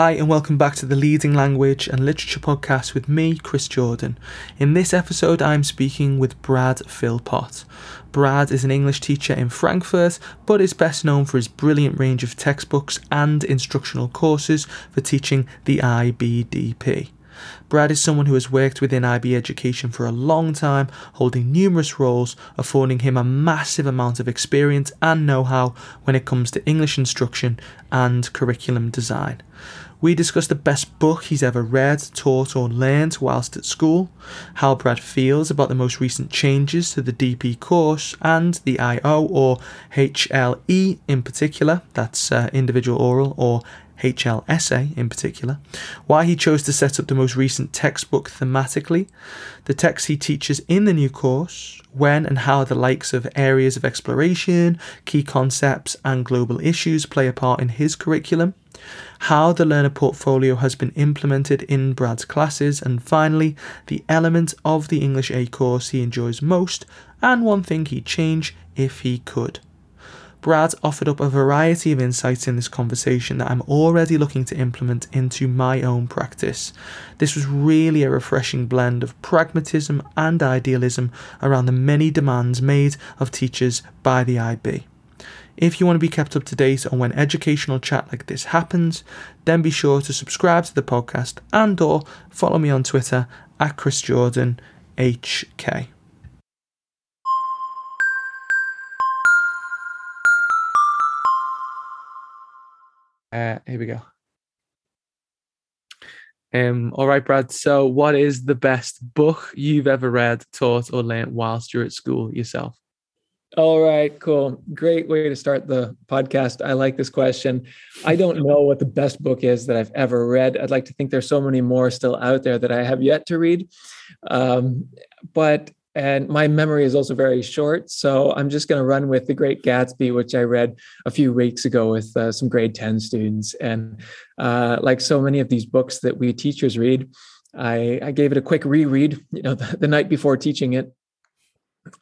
Hi, and welcome back to the Leading Language and Literature podcast with me, Chris Jordan. In this episode, I'm speaking with Brad Philpot. Brad is an English teacher in Frankfurt, but is best known for his brilliant range of textbooks and instructional courses for teaching the IBDP. Brad is someone who has worked within IB education for a long time, holding numerous roles, affording him a massive amount of experience and know how when it comes to English instruction and curriculum design. We discuss the best book he's ever read, taught, or learned whilst at school, how Brad feels about the most recent changes to the DP course and the IO or HLE in particular, that's uh, individual oral or HLSA in particular, why he chose to set up the most recent textbook thematically, the texts he teaches in the new course, when and how the likes of areas of exploration, key concepts, and global issues play a part in his curriculum, how the learner portfolio has been implemented in Brad's classes, and finally, the element of the English A course he enjoys most, and one thing he'd change if he could. Brad offered up a variety of insights in this conversation that I'm already looking to implement into my own practice. This was really a refreshing blend of pragmatism and idealism around the many demands made of teachers by the IB. If you want to be kept up to date on when educational chat like this happens, then be sure to subscribe to the podcast and or follow me on Twitter at Chris Jordan HK. Uh, here we go. Um, all right, Brad. So, what is the best book you've ever read, taught, or learnt whilst you're at school yourself? All right, cool. Great way to start the podcast. I like this question. I don't know what the best book is that I've ever read. I'd like to think there's so many more still out there that I have yet to read. Um, but and my memory is also very short. So I'm just going to run with The Great Gatsby, which I read a few weeks ago with uh, some grade 10 students. And uh, like so many of these books that we teachers read, I, I gave it a quick reread, you know, the, the night before teaching it.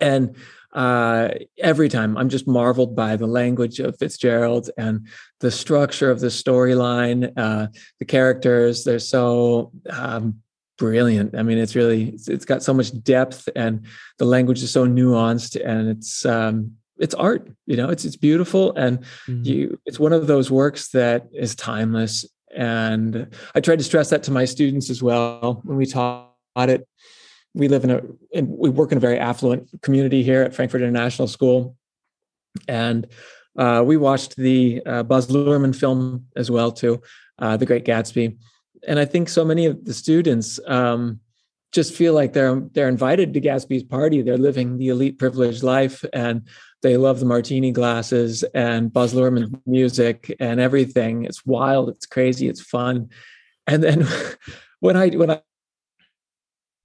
And uh, every time I'm just marveled by the language of Fitzgerald and the structure of the storyline, uh, the characters. They're so um, brilliant. I mean, it's really it's, it's got so much depth, and the language is so nuanced, and it's um, it's art. You know, it's it's beautiful, and mm-hmm. you it's one of those works that is timeless. And I tried to stress that to my students as well when we taught it. We live in a in, we work in a very affluent community here at Frankfurt International School, and uh, we watched the uh, Baz Luhrmann film as well too, uh, The Great Gatsby and I think so many of the students um, just feel like they're they're invited to Gatsby's party. They're living the elite privileged life, and they love the martini glasses and Baz Luhrmann music and everything. It's wild, it's crazy, it's fun. And then when I when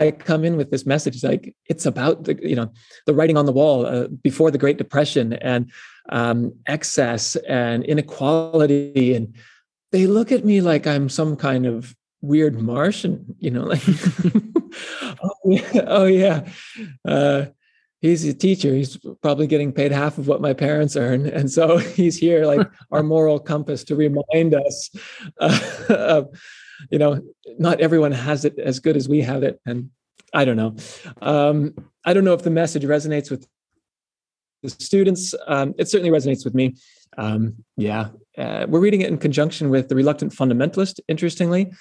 I come in with this message like it's about the you know the writing on the wall uh, before the Great Depression and um, excess and inequality and they look at me like I'm some kind of weird Martian, you know, like, oh, yeah, oh, yeah. Uh, he's a teacher. He's probably getting paid half of what my parents earn. And so he's here like our moral compass to remind us, uh, you know, not everyone has it as good as we have it. And I don't know. Um, I don't know if the message resonates with the students. Um, it certainly resonates with me. Um, yeah, uh, we're reading it in conjunction with The Reluctant Fundamentalist, interestingly,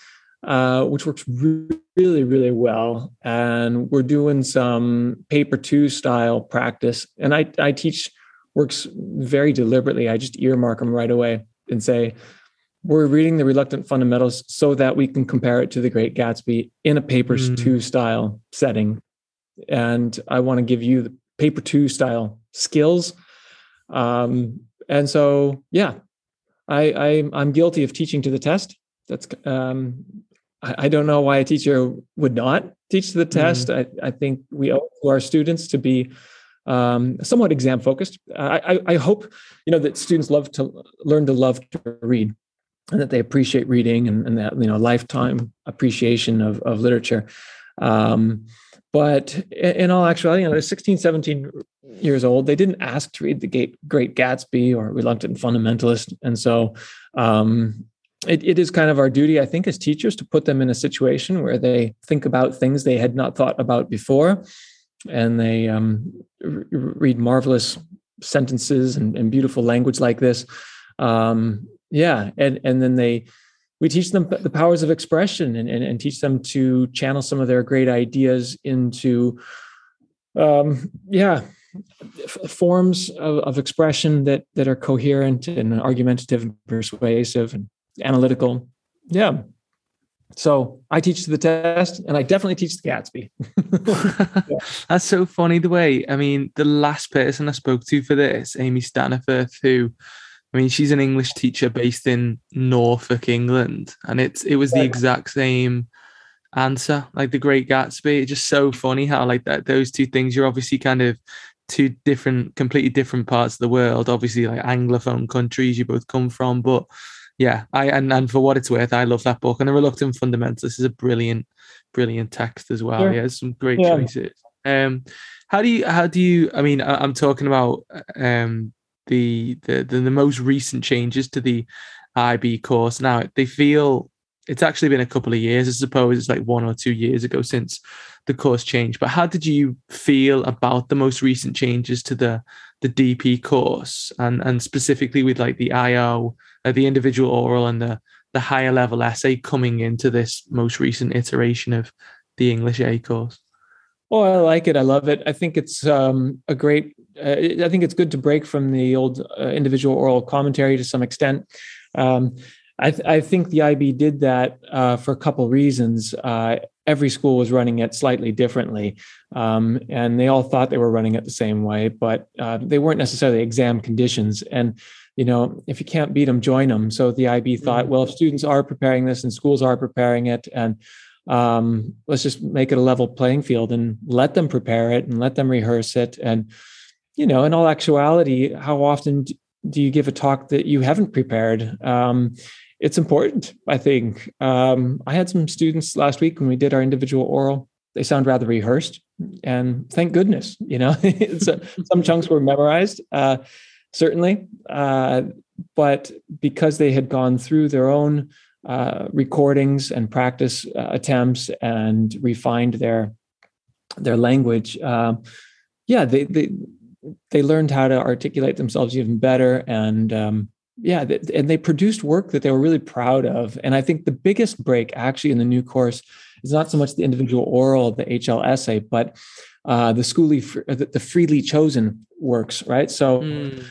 uh, which works really, really well. And we're doing some paper two style practice. And I, I teach works very deliberately. I just earmark them right away and say, we're reading the reluctant fundamentalist so that we can compare it to the great gatsby in a papers mm. two style setting and i want to give you the paper two style skills um, and so yeah I, I am guilty of teaching to the test. That's um, I, I, don't know why a teacher would not teach to the test. Mm-hmm. I, I think we owe to our students to be um, somewhat exam focused. I, I, I hope you know that students love to learn to love to read, and that they appreciate reading and, and that you know lifetime appreciation of of literature. Um, but in all actuality, you know, they're 16, 17 years old. They didn't ask to read The Great Gatsby or Reluctant Fundamentalist. And so um, it, it is kind of our duty, I think, as teachers to put them in a situation where they think about things they had not thought about before, and they um, read marvelous sentences and, and, beautiful language like this. Um, yeah, and and then they we teach them the powers of expression and, and, and teach them to channel some of their great ideas into um, yeah forms of, of expression that that are coherent and argumentative and persuasive and analytical. Yeah. So I teach to the test and I definitely teach the Gatsby. That's so funny the way, I mean, the last person I spoke to for this, Amy Staniforth, who I mean, she's an English teacher based in Norfolk, England, and it's it was the exact same answer, like the Great Gatsby. It's just so funny how like that those two things. You're obviously kind of two different, completely different parts of the world. Obviously, like anglophone countries you both come from, but yeah, I and, and for what it's worth, I love that book. And the Reluctant Fundamentalist is a brilliant, brilliant text as well. Sure. Yeah, some great yeah. choices. Um, how do you how do you? I mean, I, am talking about um the, the the the most recent changes to the IB course. Now they feel it's actually been a couple of years. I suppose it's like one or two years ago since the course changed. But how did you feel about the most recent changes to the the DP course and and specifically with like the IO? uh, the individual oral and the the higher level essay coming into this most recent iteration of the English A course? Oh, I like it. I love it. I think it's um, a great. Uh, I think it's good to break from the old uh, individual oral commentary to some extent. Um, I, th- I, think the IB did that uh, for a couple reasons. Uh, every school was running it slightly differently, um, and they all thought they were running it the same way, but uh, they weren't necessarily exam conditions. And you know, if you can't beat them, join them. So the IB thought, mm-hmm. well, if students are preparing this and schools are preparing it, and um, let's just make it a level playing field and let them prepare it and let them rehearse it. And, you know, in all actuality, how often do you give a talk that you haven't prepared? Um, it's important, I think. Um, I had some students last week when we did our individual oral. They sound rather rehearsed, and thank goodness, you know, some chunks were memorized. Uh, certainly. Uh, but because they had gone through their own uh, recordings and practice uh, attempts and refined their their language, um, yeah, they they they learned how to articulate themselves even better and. Um, yeah, and they produced work that they were really proud of. And I think the biggest break actually in the new course is not so much the individual oral, the HL essay, but uh, the schooly, the freely chosen works, right? So mm.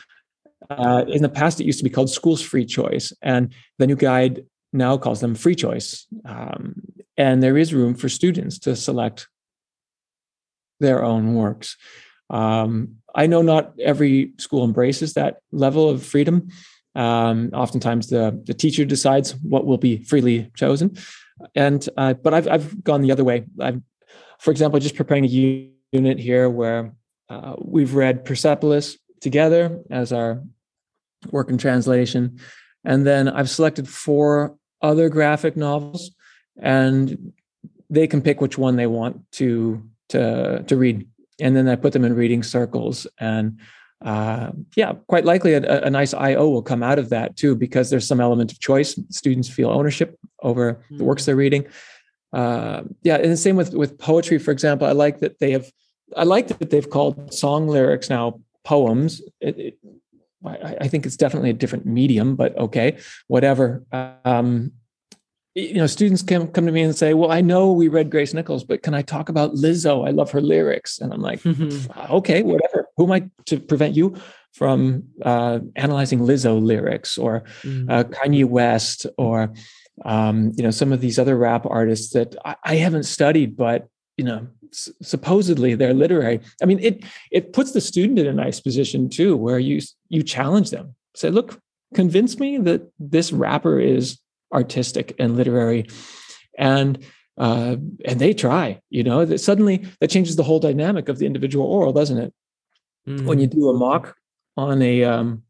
Uh, in the past, it used to be called Schools Free Choice, and the new guide now calls them Free Choice. Um, and there is room for students to select their own works. Um, I know not every school embraces that level of freedom. Um, oftentimes, the the teacher decides what will be freely chosen, and uh, but I've I've gone the other way. I've, for example, just preparing a unit here where uh, we've read Persepolis together as our work in translation. And then I've selected four other graphic novels, and they can pick which one they want to to to read. And then I put them in reading circles, and uh, yeah, quite likely a, a, nice I/O will come out of that too, because there's some element of choice. Students feel ownership over mm-hmm. the works they're reading. Uh, yeah, and the same with with poetry, for example. I like that they have. I like that they've called song lyrics now poems. It, it, I, I, think it's definitely a different medium, but okay, whatever. Um, you know, students come come to me and say, "Well, I know we read Grace Nichols, but can I talk about Lizzo? I love her lyrics." And I'm like, mm-hmm. "Okay, whatever. Who am I to prevent you from uh, analyzing Lizzo lyrics or mm-hmm. uh, Kanye West or um, you know some of these other rap artists that I, I haven't studied, but you know supposedly they're literary i mean it it puts the student in a nice position too where you you challenge them say look convince me that this rapper is artistic and literary and uh, and they try you know that suddenly that changes the whole dynamic of the individual oral doesn't it mm-hmm. when you do a mock on a um,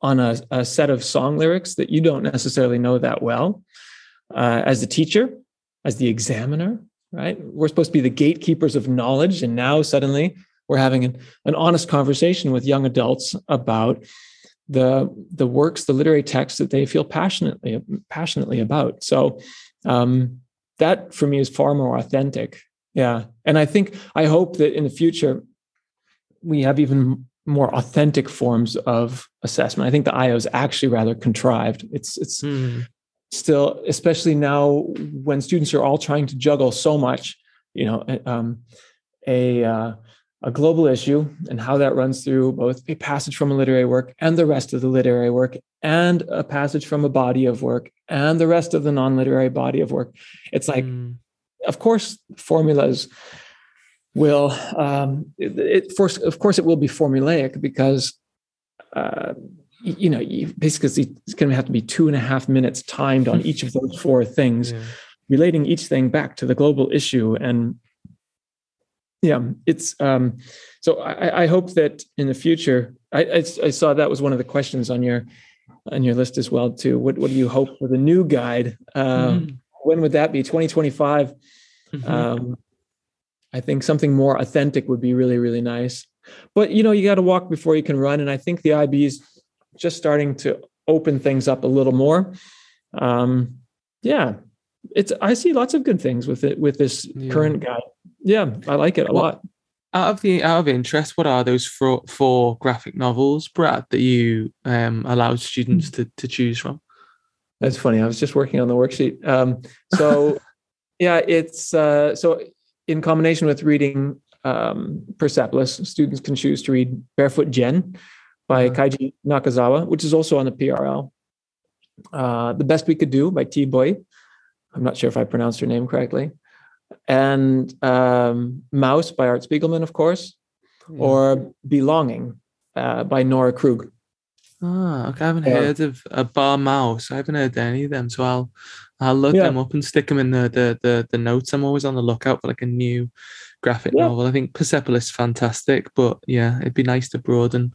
on a, a, set of song lyrics that you don't necessarily know that well uh, as the teacher as the examiner right? We're supposed to be the gatekeepers of knowledge. And now suddenly we're having an, an honest conversation with young adults about the the works, the literary texts that they feel passionately passionately about. So um, that for me is far more authentic. Yeah, and I think I hope that in the future we have even more authentic forms of assessment. I think the IO is actually rather contrived. It's it's mm. still, especially now when students are all trying to juggle so much. You know, um, a uh, a global issue and how that runs through both a passage from a literary work and the rest of the literary work and a passage from a body of work and the rest of the non-literary body of work it's like mm. of course formulas will um, it, it for, of course it will be formulaic because uh, you know you, basically it's going to have to be two and a half minutes timed on each of those four things yeah. relating each thing back to the global issue and yeah it's um so i i hope that in the future I, I, I saw that was one of the questions on your on your list as well too. What what do you hope for the new guide? Uh, mm-hmm. when would that be? 2025 mm-hmm. um i think something more authentic would be really really nice. But you know you got to walk before you can run and i think the ib is just starting to open things up a little more. Um yeah it's i see lots of good things with it with this yeah. current guide yeah, I like it a lot. Out of the out of interest, what are those four, four graphic novels, Brad, that you um, allowed students to to choose from? That's funny. I was just working on the worksheet. Um, so, yeah, it's uh, so in combination with reading um, Persepolis, students can choose to read Barefoot Gen by uh-huh. Keiji Nakazawa, which is also on the PRL. Uh, the Best We Could Do by Thi Bui. I'm not sure if I pronounced her name correctly and um, Maus by Art Spiegelman, of course, yeah. or Belonging uh, by Nora Krug. Ah, okay. I haven't yeah. heard of a bar mouse. I haven't heard any of them, so I'll I'll look yeah. them up and stick them in the, the the the notes. I'm always on the lookout for like a new graphic novel. I think Persepolis is fantastic, but yeah, it'd be nice to broaden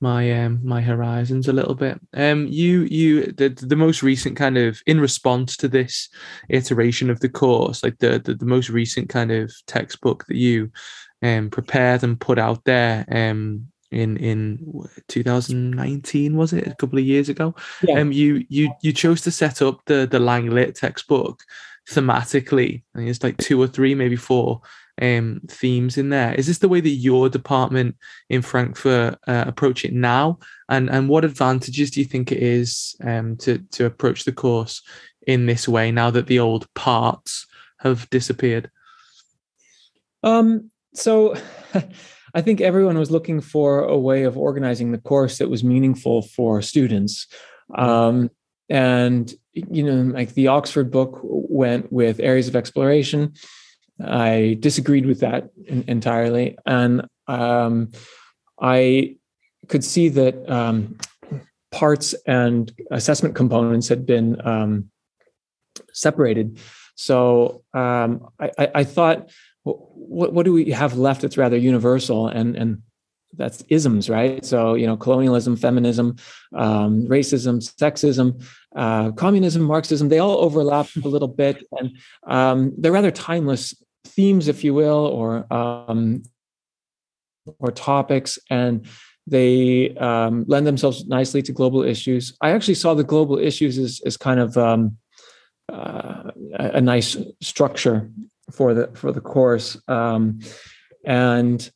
my um my horizons a little bit. Um you you the the most recent kind of in response to this iteration of the course like the the, the most recent kind of textbook that you um prepared and put out there um in in 2019 was it? A couple of years ago? Yeah. um you you you chose to set up the the lang lit textbook thematically. I think it's like two or three maybe four um, themes in there. Is this the way that your department in Frankfurt uh, approach it now? And and what advantages do you think it is um, to to approach the course in this way now that the old parts have disappeared? Um, so I think everyone was looking for a way of organizing the course that was meaningful for students. Um, and you know, like the Oxford book went with areas of exploration I disagreed with that in, entirely, and um, I could see that um, parts and assessment components had been um, separated. So um, I, I, thought, what, what do we have left that's rather universal and and that's isms, right? So you know, colonialism, feminism, um, racism, sexism, uh, communism, Marxism—they all overlap a little bit, and um, they're rather timeless themes, if you will, or um, or topics, and they um, lend themselves nicely to global issues. I actually saw the global issues as, as kind of um, uh, a, nice structure for the for the course, um, and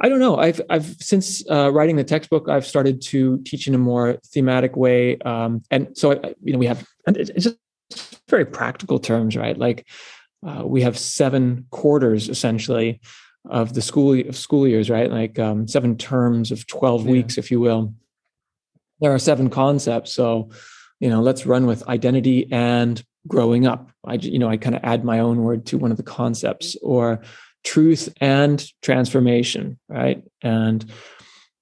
I don't know. I've I've since uh, writing the textbook, I've started to teach in a more thematic way, um, and so you know we have it's just very practical terms, right? Like uh, we have seven quarters essentially of the school of school years, right? Like um, seven terms of twelve yeah. weeks, if you will. There are seven concepts, so you know, let's run with identity and growing up. I you know I kind of add my own word to one of the concepts, or truth and transformation, right? And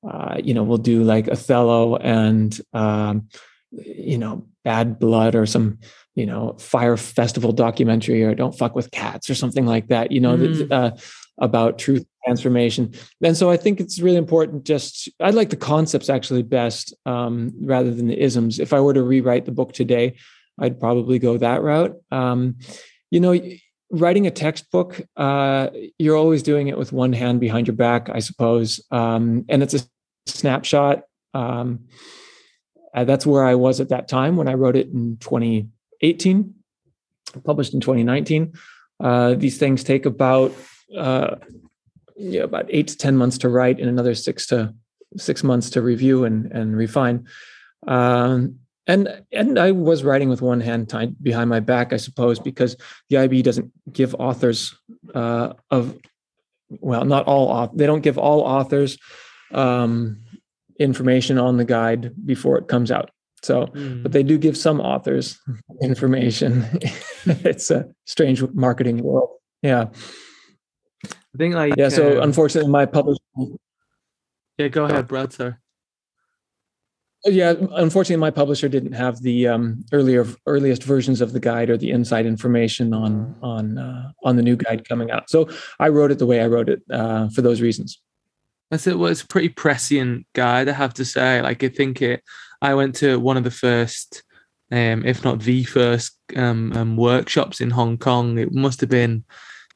uh, you know, we'll do like Othello and um, you know, bad blood or some you know Fyre Festival documentary or don't fuck with cats or something like that you know mm. uh, about truth transformation. And so i think it's really important just i like the concepts actually best um, rather than the isms. If i were to rewrite the book today i'd probably go that route. Um, you know writing a textbook uh, you're always doing it with one hand behind your back i suppose. Um, and it's a snapshot um, uh, that's where I was at that time when I wrote it in 2018, published in 2019. Uh, these things take about uh, yeah, about eight to ten months to write, and another six to six months to review and and refine. Um, and and I was writing with one hand tied behind my back, I suppose, because the IB doesn't give authors uh, of well, not all they don't give all authors um, information on the guide before it comes out. So, mm. but they do give some authors information. it's a strange marketing world. Yeah. I think like yeah. So unfortunately, my publisher. Yeah, go ahead, Brad. Sorry. Yeah, unfortunately, my publisher didn't have the um, earlier earliest versions of the guide or the inside information on on uh, on the new guide coming out. So I wrote it the way I wrote it uh, for those reasons. That's it. Well, it's a pretty prescient guide, I have to say. Like I think it. I went to one of the first, um, if not the first, um, um, workshops in Hong Kong. It must have been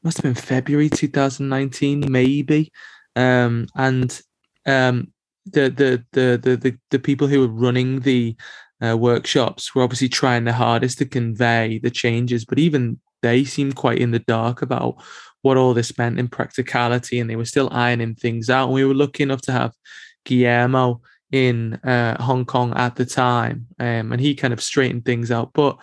must have been February 2019, maybe. Um, and um, the, the, the the the the people who were running the uh, workshops were obviously trying their hardest to convey the changes, but even they seemed quite in the dark about what all this meant in practicality, and they were still ironing things out. And we were lucky enough to have Guillermo in uh, Hong Kong at the time, um, and he kind of straightened things out. But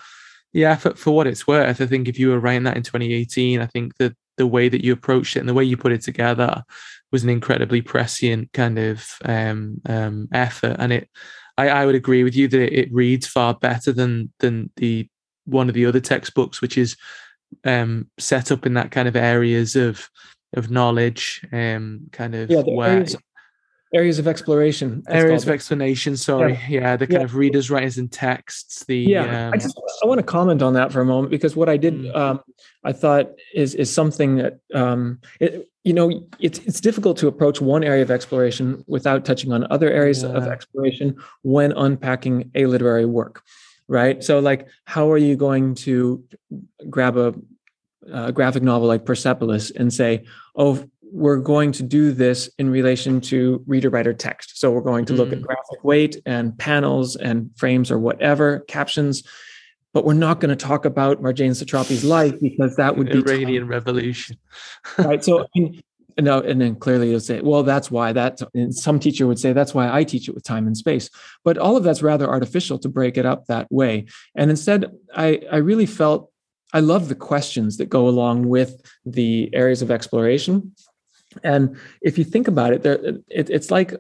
yeah, for, for what it's worth, I think if you were writing that in 2018, I think that the way that you approached it and the way you put it together was an incredibly prescient kind of um, um, effort. And it, I, I, would agree with you that it, it, reads far better than than the one of the other textbooks, which is um, set up in that kind of areas of of knowledge, um, kind of yeah, where areas, areas of exploration areas of explanation sorry yeah, yeah the kind yeah. of readers writers and texts the yeah um, i just i want to comment on that for a moment because what i did mm. um, i thought is is something that um, it, you know it's it's difficult to approach one area of exploration without touching on other areas yeah. of exploration when unpacking a literary work right so like how are you going to grab a, a graphic novel like persepolis and say oh we're going to do this in relation to reader writer text. So we're going to look mm. at graphic weight and panels and frames or whatever, captions, but we're not going to talk about Marjane Satrapi's life because that would be Iranian Revolution. right. So I mean, no, and then clearly you'll say, well, that's why that some teacher would say that's why I teach it with time and space. But all of that's rather artificial to break it up that way. And instead, I, I really felt I love the questions that go along with the areas of exploration and if you think about it, there it, it's like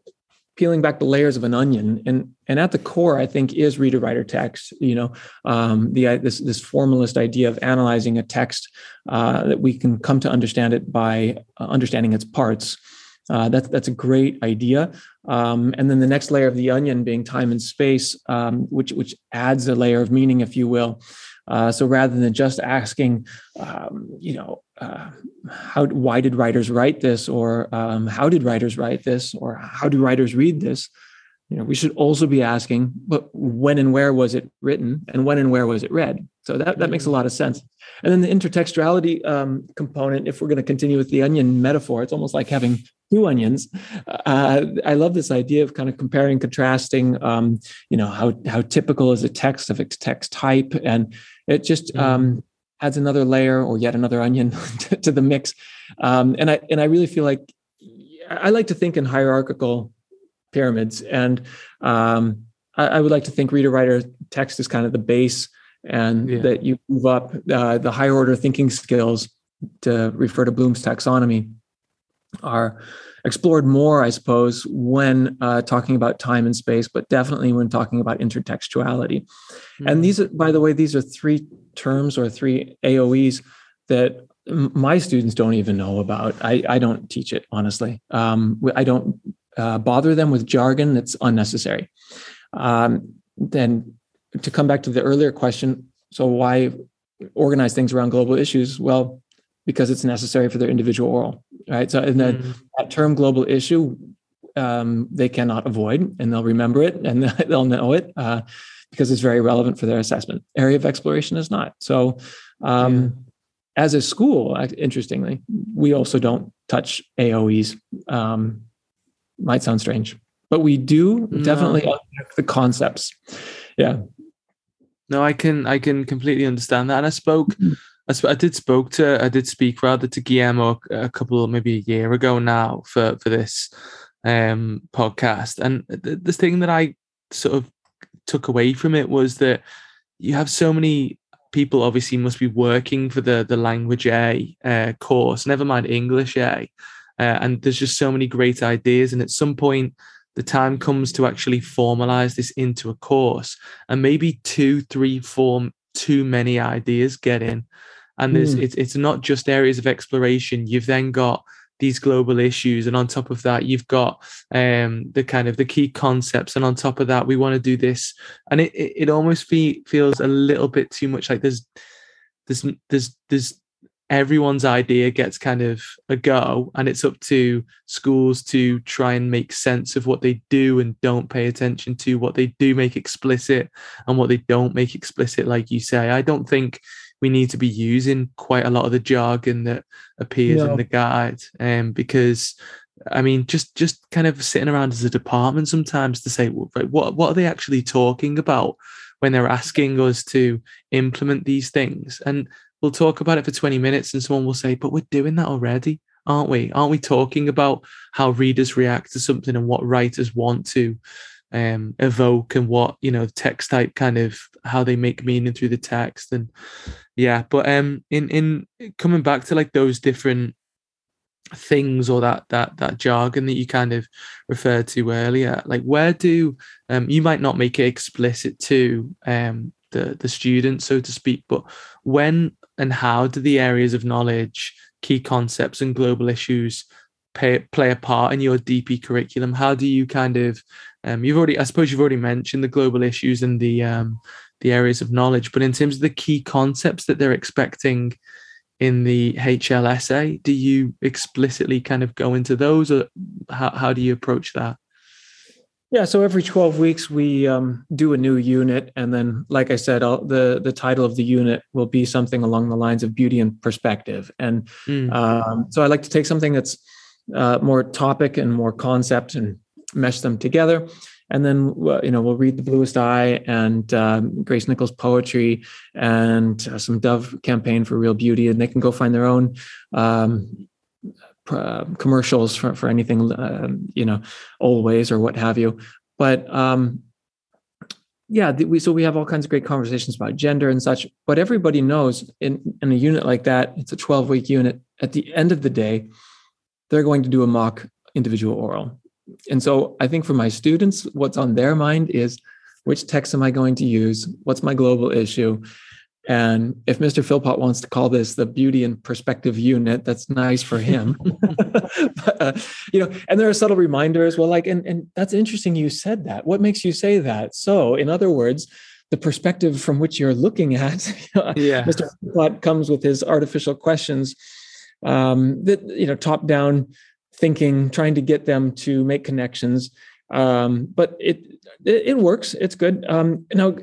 peeling back the layers of an onion. And and at the core i think is reader writer text you know um, the this this formalist idea of analyzing a text uh, that we can come to understand it by uh, understanding its parts. Uh, that's that's a great idea. Um, and then the next layer of the onion being time and space um, which which adds a layer of meaning if you will uh, so rather than just asking, um, you know, uh, how why did writers write this, or um, how did writers write this, or how do writers read this, you know, we should also be asking, but when and where was it written, and when and where was it read? So that that makes a lot of sense. And then the intertextuality um, component, if we're going to continue with the onion metaphor, it's almost like having two onions. Uh, I love this idea of kind of comparing, contrasting. Um, you know, how how typical is a text of its text type, and it just mm. um, adds another layer or yet another onion to, to, the mix. Um, and I and I really feel like I like to think in hierarchical pyramids, and um, I, I, would like to think reader writer text is kind of the base, and yeah. that you move up uh, the higher order thinking skills to refer to Bloom's taxonomy are explored more, I suppose, when uh, talking about time and space, but definitely when talking about intertextuality. Mm-hmm. And these, are, by the way, these are three terms or three AOEs that my students don't even know about. I, I don't teach it, honestly. Um, I don't uh, bother them with jargon that's unnecessary. Um, then to come back to the earlier question, so why organize things around global issues? Well, because it's necessary for their individual oral, right? So, and then mm. that term global issue, um, they cannot avoid, and they'll remember it and they'll know it uh, because it's very relevant for their assessment. Area of exploration is not. So, um, yeah. as a school, interestingly, we also don't touch AOEs. Um, might sound strange but we do no. definitely the concepts. Yeah. No, I can I can completely understand that, and I spoke. Mm-hmm. I, sp- I did spoke to I did speak rather to Guillermo a couple maybe a year ago now for for this um podcast and the, the thing that I sort of took away from it was that you have so many people obviously must be working for the the language A uh, course, never mind English A, uh, and there's just so many great ideas. And at some point, the time comes to actually formalize this into a course, and maybe two, three, four, too many ideas get in, and there's mm. it's it's not just areas of exploration. You've then got these global issues and on top of that you've got um, the kind of the key concepts and on top of that we want to do this and it, it, it almost fe- feels a little bit too much like there's there's there's there's everyone's idea gets kind of a go and it's up to schools to try and make sense of what they do and don't pay attention to what they do make explicit and what they don't make explicit like you say i don't think we need to be using quite a lot of the jargon that appears in the guide um, because I mean, just just kind of sitting around as a department sometimes to say, what what are they actually talking about when they're asking us to implement these things? And we'll talk about it for 20 minutes, and someone will say, but we're doing that already, aren't we? Aren't we talking about how readers react to something and what writers want to um, evoke and what you know text type kind of how they make meaning through the text and yeah but um in in coming back to like those different things or that that that jargon that you kind of referred to earlier like where do um you might not make it explicit to um the the students so to speak but when and how do the areas of knowledge key concepts and global issues pay, play a part in your dp curriculum how do you kind of um, you've already, I suppose, you've already mentioned the global issues and the um, the areas of knowledge, but in terms of the key concepts that they're expecting in the HLSA, do you explicitly kind of go into those, or how how do you approach that? Yeah, so every 12 weeks we um, do a new unit, and then, like I said, I'll, the the title of the unit will be something along the lines of beauty and perspective. And mm. um, so I like to take something that's uh, more topic and more concept and mesh them together. And then, you know, we'll read The Bluest Eye and um, Grace Nichols' poetry and uh, some Dove campaign for real beauty. And they can go find their own um, uh, commercials for, for anything, uh, you know, always or what have you. But um, yeah, we, so we have all kinds of great conversations about gender and such. But everybody knows in, in a unit like that, it's a 12 week unit. At the end of the day, they're going to do a mock individual oral and so I think for my students, what's on their mind is which text am I going to use? What's my global issue? And if Mr. Philpot wants to call this the beauty and perspective unit, that's nice for him. but, uh, you know, and there are subtle reminders. Well, like, and, and that's interesting you said that. What makes you say that? So, in other words, the perspective from which you're looking at, yeah. Mr. Philpot comes with his artificial questions um, that, you know, top down thinking, trying to get them to make connections. Um, but it, it, it works. It's good. Um, now,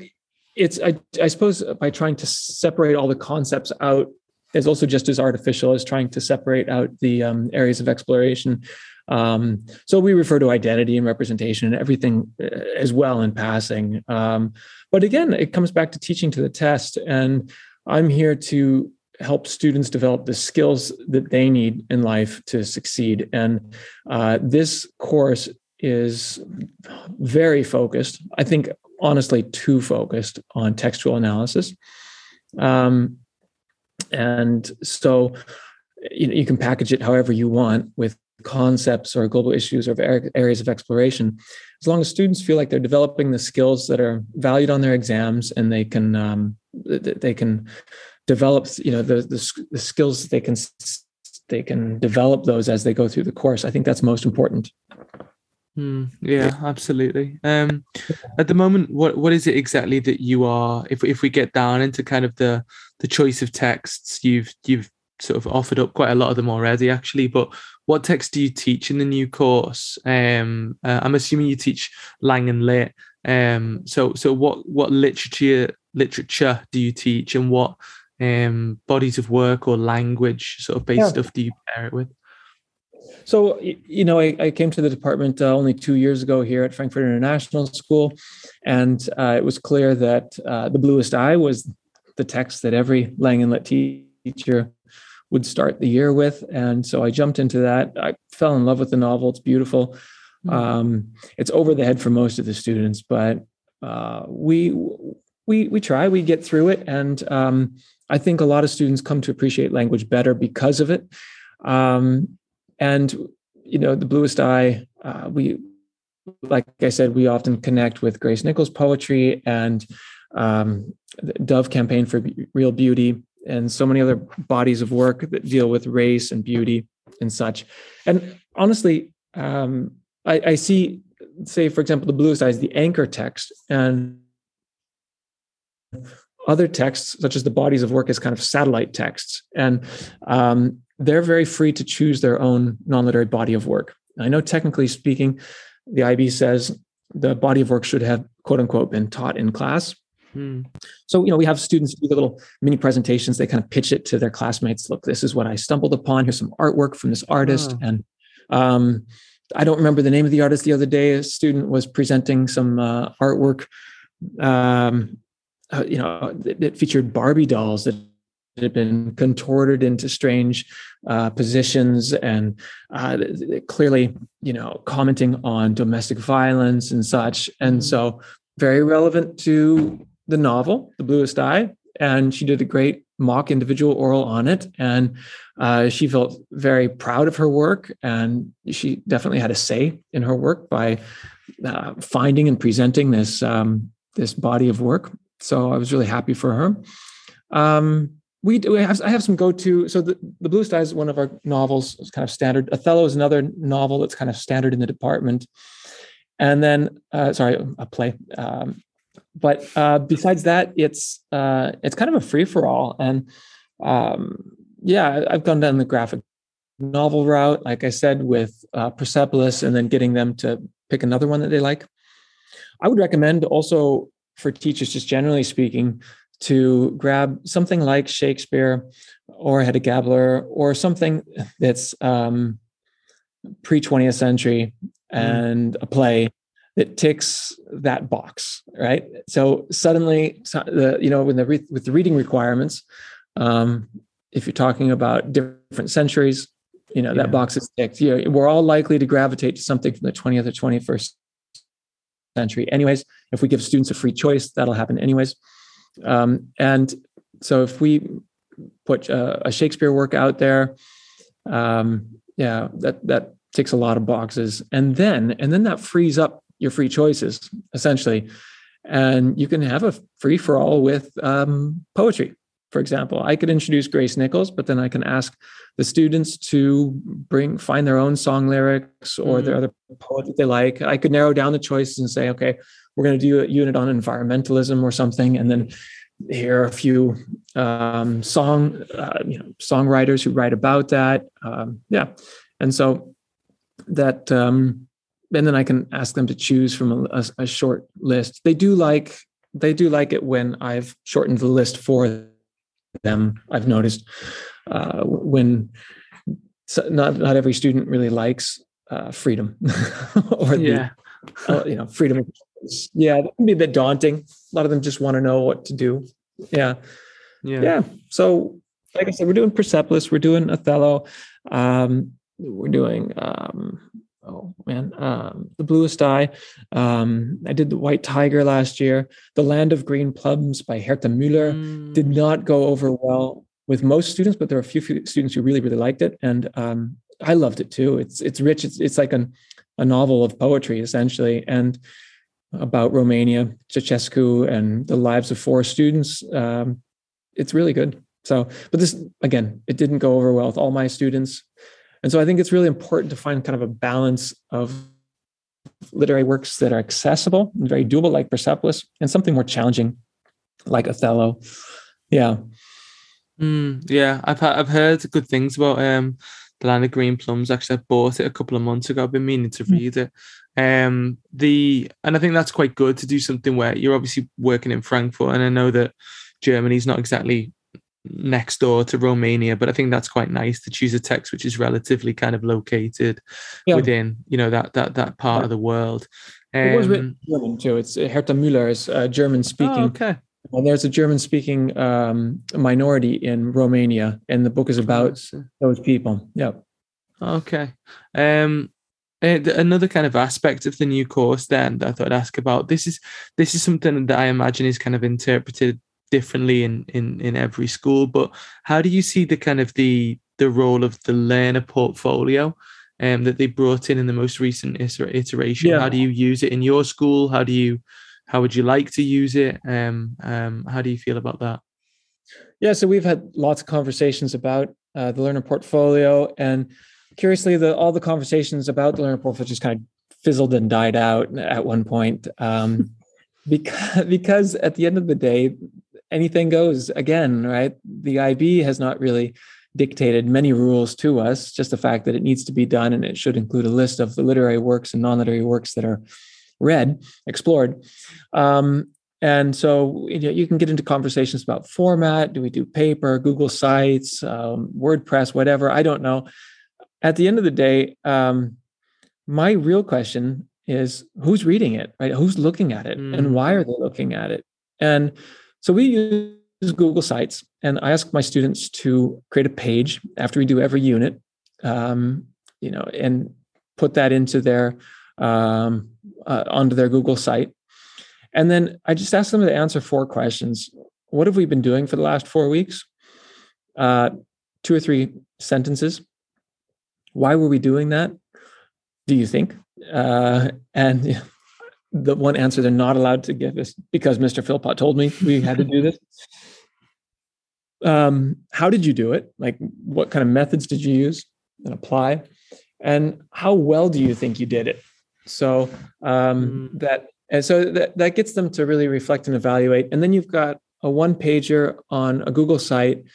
it's I, I suppose by trying to separate all the concepts out is also just as artificial as trying to separate out the um, areas of exploration. Um, so we refer to identity and representation and everything uh, as well in passing. Um, but again, it comes back to teaching to the test, and I'm here to help students develop the skills that they need in life to succeed. And uh, this course is very focused, I think, honestly, too focused on textual analysis. Um, and so you, you can package it however you want with concepts or global issues or areas of exploration as long as students feel like they're developing the skills that are valued on their exams and they can um, they can develop you know the, the, the skills they can they can develop those as they go through the course i think that's most important mm, yeah absolutely um at the moment what what is it exactly that you are if, if we get down into kind of the the choice of texts you've you've sort of offered up quite a lot of them already actually but what text do you teach in the new course um uh, i'm assuming you teach lang and lit um so so what what literature literature do you teach and what um, bodies of work or language sort of based yeah. stuff do you pair it with? So you know, I, I came to the department uh, only two years ago here at Frankfurt International School, and uh, it was clear that uh, the bluest eye was the text that every Lang and Lit teacher would start the year with, and so I jumped into that. I fell in love with the novel. It's beautiful. Mm-hmm. Um, it's over the head for most of the students, but uh, we we we try. We get through it, and um, I think a lot of students come to appreciate language better because of it. Um, and you know, the bluest eye, uh, we like I said, we often connect with Grace Nichols' poetry and um, Dove Campaign for Real Beauty, and so many other bodies of work that deal with race and beauty and such. And honestly, um, I, I, see, say, for example, the bluest eye is the anchor text, and other texts, such as the bodies of work, as kind of satellite texts. And um, they're very free to choose their own non literary body of work. I know, technically speaking, the IB says the body of work should have, quote unquote, been taught in class. Hmm. So, you know, we have students do the little mini presentations. They kind of pitch it to their classmates. Look, this is what I stumbled upon. Here's some artwork from this artist. Oh. And um, I don't remember the name of the artist the other day. A student was presenting some uh, artwork um, uh, you know, that, it, featured Barbie dolls that had been contorted into strange uh, positions and uh, clearly, you know, commenting on domestic violence and such. And mm-hmm. so, very relevant to the novel, The Bluest Eye. And she did a great mock individual oral on it. And uh, she felt very proud of her work. And she definitely had a say in her work by uh, finding and presenting this um, this body of work so I was really happy for her. Um, we, do, have I have some go to. So the the Bluest Eye is one of our novels. It's kind of standard. Othello is another novel that's kind of standard in the department. And then, uh, sorry, a play. Um, but uh, besides that, it's uh, it's kind of a free for all. And um, yeah, I've gone down the graphic novel route, like I said, with uh, Persepolis, and then getting them to pick another one that they like. I would recommend also for teachers, just generally speaking, to grab something like Shakespeare or Hedda Gabler or something that's um, pre 20th century mm. and a play that ticks that box, right? So suddenly, the you know, with the re- with the reading requirements, um, if you're talking about different centuries, you know, that box is ticked. You know, we're all likely to gravitate to something from the 20th or 21st century anyways if we give students a free choice that'll happen anyways um, and so if we put a, a shakespeare work out there um, yeah that that ticks a lot of boxes. And then and then that frees up your free choices essentially. And you can have a free for all with um, poetry for example. I could introduce grace nichols but then i can ask the students to bring find their own song lyrics or mm-hmm. their other poet that they like. I could narrow down the choices and say okay we're going to do a unit on environmentalism or something and then here are a few um, song uh, you know songwriters who write about that um, yeah and so that um, and then i can ask them to choose from a, a, short list they do like they do like it when i've shortened the list for them. I've noticed uh, when so not not every student really likes uh, freedom or yeah. the uh, you know freedom. Yeah, that can be a bit daunting. A lot of them just want to know what to do. Yeah, yeah, yeah. So, like I said, we're doing Persepolis, we're doing Othello, um, we're doing um, oh man, um, the bluest eye. Um, I did the White Tiger last year. The Land of Green Plums by Herta Müller mm. did not go over well with most students, but there are a few, few students who really, really liked it, and um, I loved it too. It's it's rich. It's it's like an, a novel of poetry essentially, and about Romania, Ceausescu, and the lives of four students. Um, it's really good. So, but this again, it didn't go over well with all my students. And so I think it's really important to find kind of a balance of literary works that are accessible and very doable, like Persepolis, and something more challenging, like Othello. Yeah. Mm, yeah, I've I've heard good things about um the Land of Green Plums. Actually, I bought it a couple of months ago. I've been meaning to read it. Um, the and I think that's quite good to do something where you're obviously working in Frankfurt, and I know that Germany's not exactly next door to Romania, but I think that's quite nice to choose a text which is relatively kind of located yeah. within, you know, that that that part yeah. of the world. Um, it was written um, German too. It's Herta Müller is uh, German speaking. Oh, okay. And there's a German speaking um, minority in Romania, and the book is about those people. Yeah. Okay. Um, another kind of aspect of the new course then that I thought I'd ask about. This is this is something that I imagine is kind of interpreted differently in in in every school. But how do you see the kind of the the role of the learner portfolio um, that they brought in in the most recent iteration? Yeah. How do you use it in your school? How do you how would you like to use it? Um, um, how do you feel about that? Yeah, so we've had lots of conversations about uh, the learner portfolio, and curiously, the all the conversations about the learner portfolio just kind of fizzled and died out at one point. Um, because because at the end of the day, anything goes again, right? The IB has not really dictated many rules to us, just the fact that it needs to be done and it should include a list of the literary works and non literary works that are read, explored. Um, and so you, know, you, can get into conversations about format. Do we do paper, Google Sites, um, WordPress, whatever? I don't know. At the end of the day, um, my real question is who's reading it, right? Who's looking at it, mm. and why are they looking at it? And so we use Google Sites, and I ask my students to create a page after we do every unit, um, you know, and put that into their um, uh, onto their Google site, and then I just ask them to answer four questions. What have we been doing for the last four weeks? Uh, two or three sentences. Why were we doing that? Do you think? Uh, and the one answer they're not allowed to give is because Mr. Philpot told me we had to do this. Um, how did you do it? Like, what kind of methods did you use and apply? And how well do you think you did it? So um, mm. that and so that, that gets them to really reflect and evaluate. And then you've got a one pager on a Google site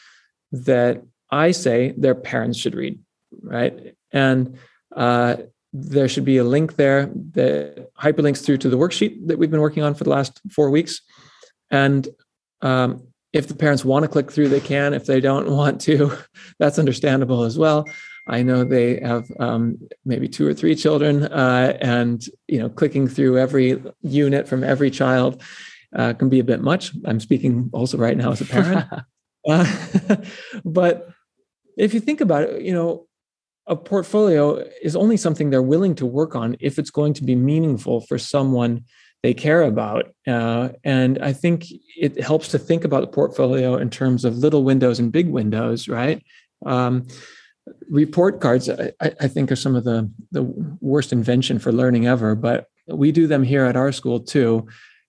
that I say their parents should read, right? And uh, there should be a link there that hyperlinks through to the worksheet that we've been working on for the last four weeks. And um, if the parents want to click through, they can. If they don't want to, that's understandable as well. I know they have um, maybe two or three children, uh, and you know, clicking through every unit from every child uh, can be a bit much. I'm speaking also right now as a parent, uh, but if you think about it, you know, a portfolio is only something they're willing to work on if it's going to be meaningful for someone they care about. Uh, and I think it helps to think about the portfolio in terms of little windows and big windows, right? Um, report cards, I, I, think, are some of the, the worst invention for learning ever, but we do them here at our school too.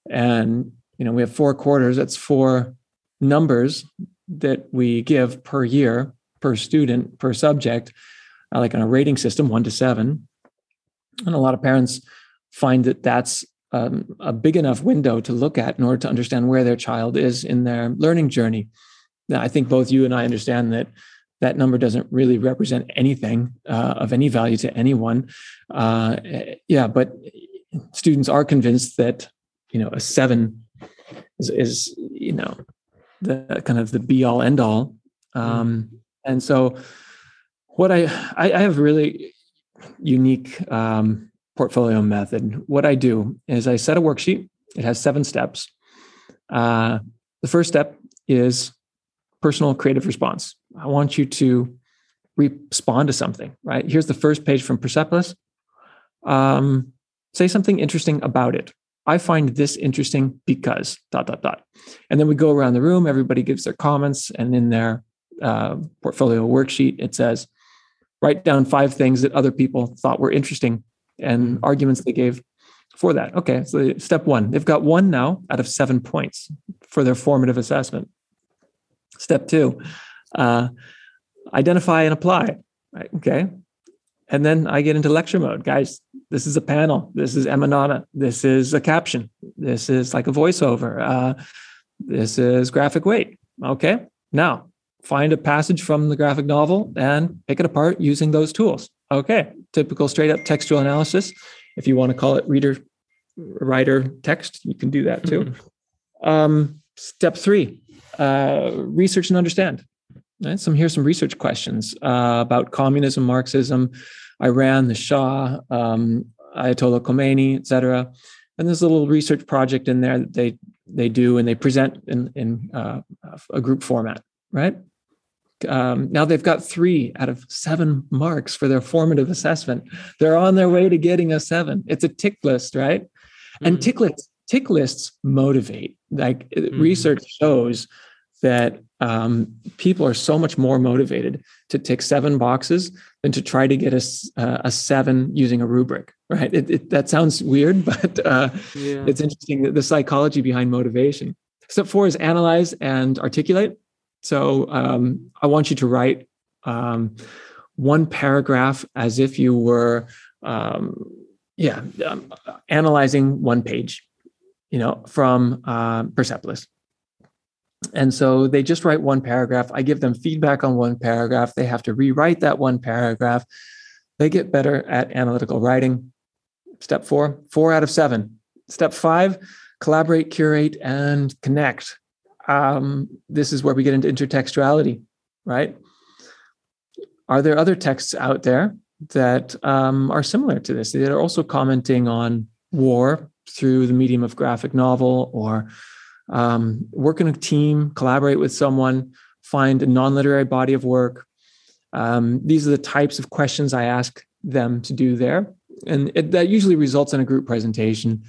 And, you know, we have four quarters, that's four numbers that we give per year, per student, per subject uh, like on a rating system, one to seven. And a lot of parents find that that's um, a big enough window to look at in order to understand where their child is in their learning journey. Now, I think both you and I understand that that number doesn't really represent anything uh, of any value to anyone. Uh, yeah, but students are convinced that you know a seven is, is you know the kind of the be all end all, um, and so what I I have a really unique um, portfolio method. What I do is I set a worksheet. It has seven steps. Uh, the first step is personal creative response. I want you to respond to something. Right here's the first page from Persepolis. Um, say something interesting about it. I find this interesting because dot dot dot, and then we go around the room. Everybody gives their comments, and in their uh, portfolio worksheet, it says write down five things that other people thought were interesting and arguments they gave for that. Okay, so step one, they've got one now out of seven points for their formative assessment. Step two, uh, identify and apply. Right, okay. And then I get into lecture mode. Guys, this is a panel. This is Emanata. This is a caption. This is like a voiceover. Uh, this is graphic weight. Okay. Now find a passage from the graphic novel and pick it apart using those tools. Okay, typical straight up textual analysis. If you want to call it reader writer text, you can do that too. Mm-hmm. Um, Step three, uh, research and understand. Right? Some here's some research questions uh, about communism, Marxism, Iran, the Shah, um, Ayatollah Khomeini, etc. And there's a little research project in there that they they do and they present in in uh, a group format, right? Um, now they've got three out of seven marks for their formative assessment. They're on their way to getting a seven. It's a tick list, right? Mm-hmm. And tick lists, tick lists motivate. Like mm-hmm. research shows that um, people are so much more motivated to tick seven boxes than to try to get a, uh, a seven using a rubric, right? It, it, that sounds weird, but uh, yeah. it's interesting the psychology behind motivation. Step four is analyze and articulate. So um, I want you to write um, one paragraph as if you were, um, yeah, um, analyzing one page, you know, from uh, Persepolis. And so they just write one paragraph. I give them feedback on one paragraph. They have to rewrite that one paragraph. They get better at analytical writing. Step four, four out of seven. Step five, collaborate, curate, and connect um, this is where we get into intertextuality, right? Are there other texts out there that um, are similar to this? That are also commenting on war through the medium of graphic novel or um, work in a team, collaborate with someone, find a non literary body of work. Um, these are the types of questions I ask them to do there. And it, that usually results in a group presentation.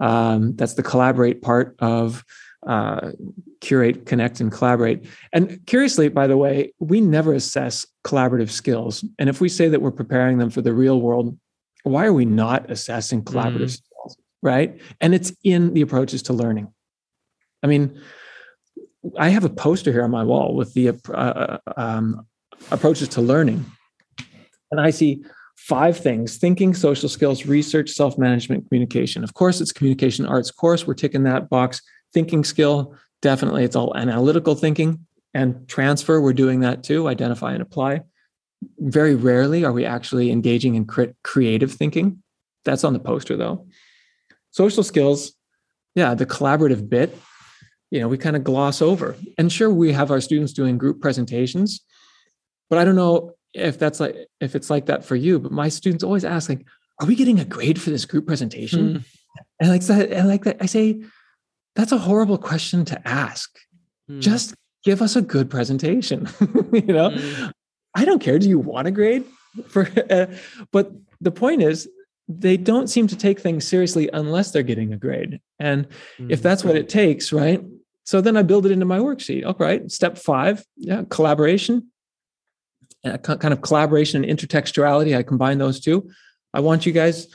Um, that's the collaborate part of uh, curate, connect, and collaborate. And curiously, by the way, we never assess collaborative skills. And if we say that we're preparing them for the real world, why are we not assessing collaborative mm. skills? Right. And it's in the approaches to learning. I mean, I have a poster here on my wall with the uh, uh um, approaches to learning. And I see five things thinking, social skills, research, self management, communication. Of course, it's communication arts course. We're ticking that box thinking skill, definitely it's all analytical thinking and transfer. We're doing that too, identify and apply. Very rarely are we actually engaging in creative thinking. That's on the poster though. Social skills, yeah, the collaborative bit, you know, we kind of gloss over. And sure, we have our students doing group presentations, but I don't know if that's like if it's like that for you. But my students always ask, like, are we getting a grade for this group presentation? Mm. And like that, and like that, I say, that's a horrible question to ask. Mm. Just give us a good presentation. you know, mm. I don't care. Do you want a grade for? Uh, but the point is, they don't seem to take things seriously unless they're getting a grade. And if that's what it takes, right? So then I build it into my worksheet. All right, step five, yeah, collaboration, uh, kind of collaboration and intertextuality. I combine those two. I want you guys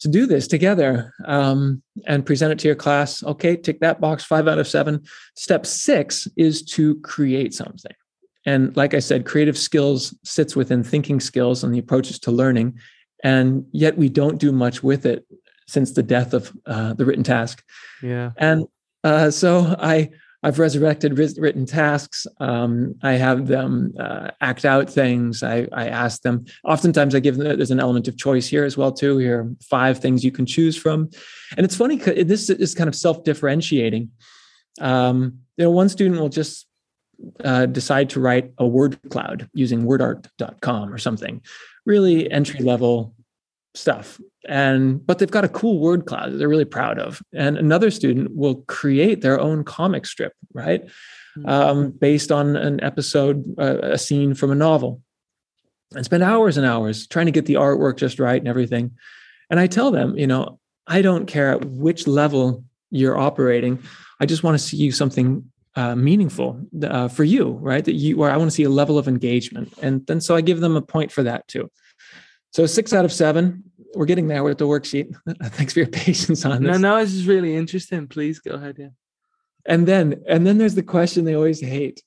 to do this together um, and present it to your class. Okay, tick that box, five out of seven. Step six is to create something. And like I said, creative skills sits within thinking skills and the approaches to learning. And yet we don't do much with it since the death of uh, the written task. Yeah. And uh, so I I've resurrected written tasks. Um, I have them uh, act out things. I, I ask them. Oftentimes, I give them. There's an element of choice here as well too. Here are five things you can choose from, and it's funny. This is kind of self-differentiating. Um, you know, one student will just uh, decide to write a word cloud using WordArt.com or something, really entry level stuff and but they've got a cool word cloud that they're really proud of. And another student will create their own comic strip right? Mm-hmm. um, based on an episode uh, a scene from a novel. And spend hours and hours trying to get the artwork just right and everything. And i tell them you know i don't care at which level you're operating. I just want to see you something uh, meaningful uh, for you right? That you where i want to see a level of engagement. And then so i give them a point for that too. So six out of seven. We're getting there with the worksheet. Thanks for your patience on this. No, no, this is really interesting. Please go ahead. Yeah. And then, and then there's the question they always hate.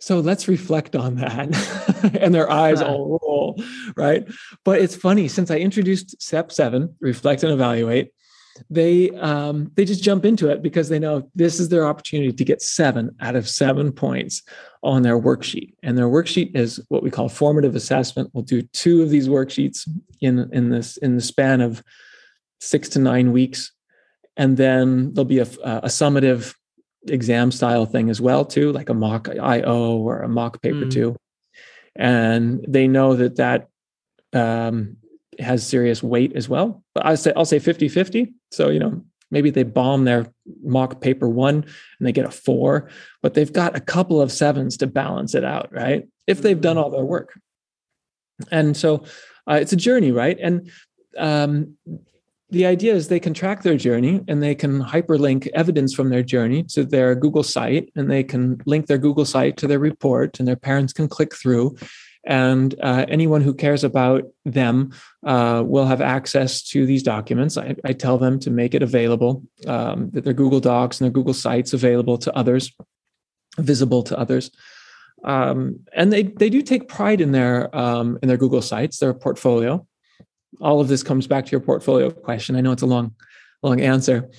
So let's reflect on that. and their eyes all roll, right? But it's funny, since I introduced step seven, reflect and evaluate, they um, they just jump into it because they know this is their opportunity to get seven out of seven points on their worksheet. And their worksheet is what we call formative assessment. We'll do two of these worksheets in in this in the span of six to nine weeks, and then there'll be a, a summative exam style thing as well too, like a mock IO or a mock paper mm. two, and they know that that um, has serious weight as well. But I say I'll say 50-50. So you know maybe they bomb their mock paper one and they get a four, but they've got a couple of sevens to balance it out, right? If they've done all their work. And so uh, it's a journey, right? And um, the idea is they can track their journey and they can hyperlink evidence from their journey to their Google site and they can link their Google site to their report and their parents can click through. And uh, anyone who cares about them uh, will have access to these documents. I, I tell them to make it available, um, that their Google Docs and their Google Sites available to others, visible to others. Um, and they they do take pride in their um, in their Google Sites, their portfolio all of this comes back to your portfolio question. I know it's a long, long answer,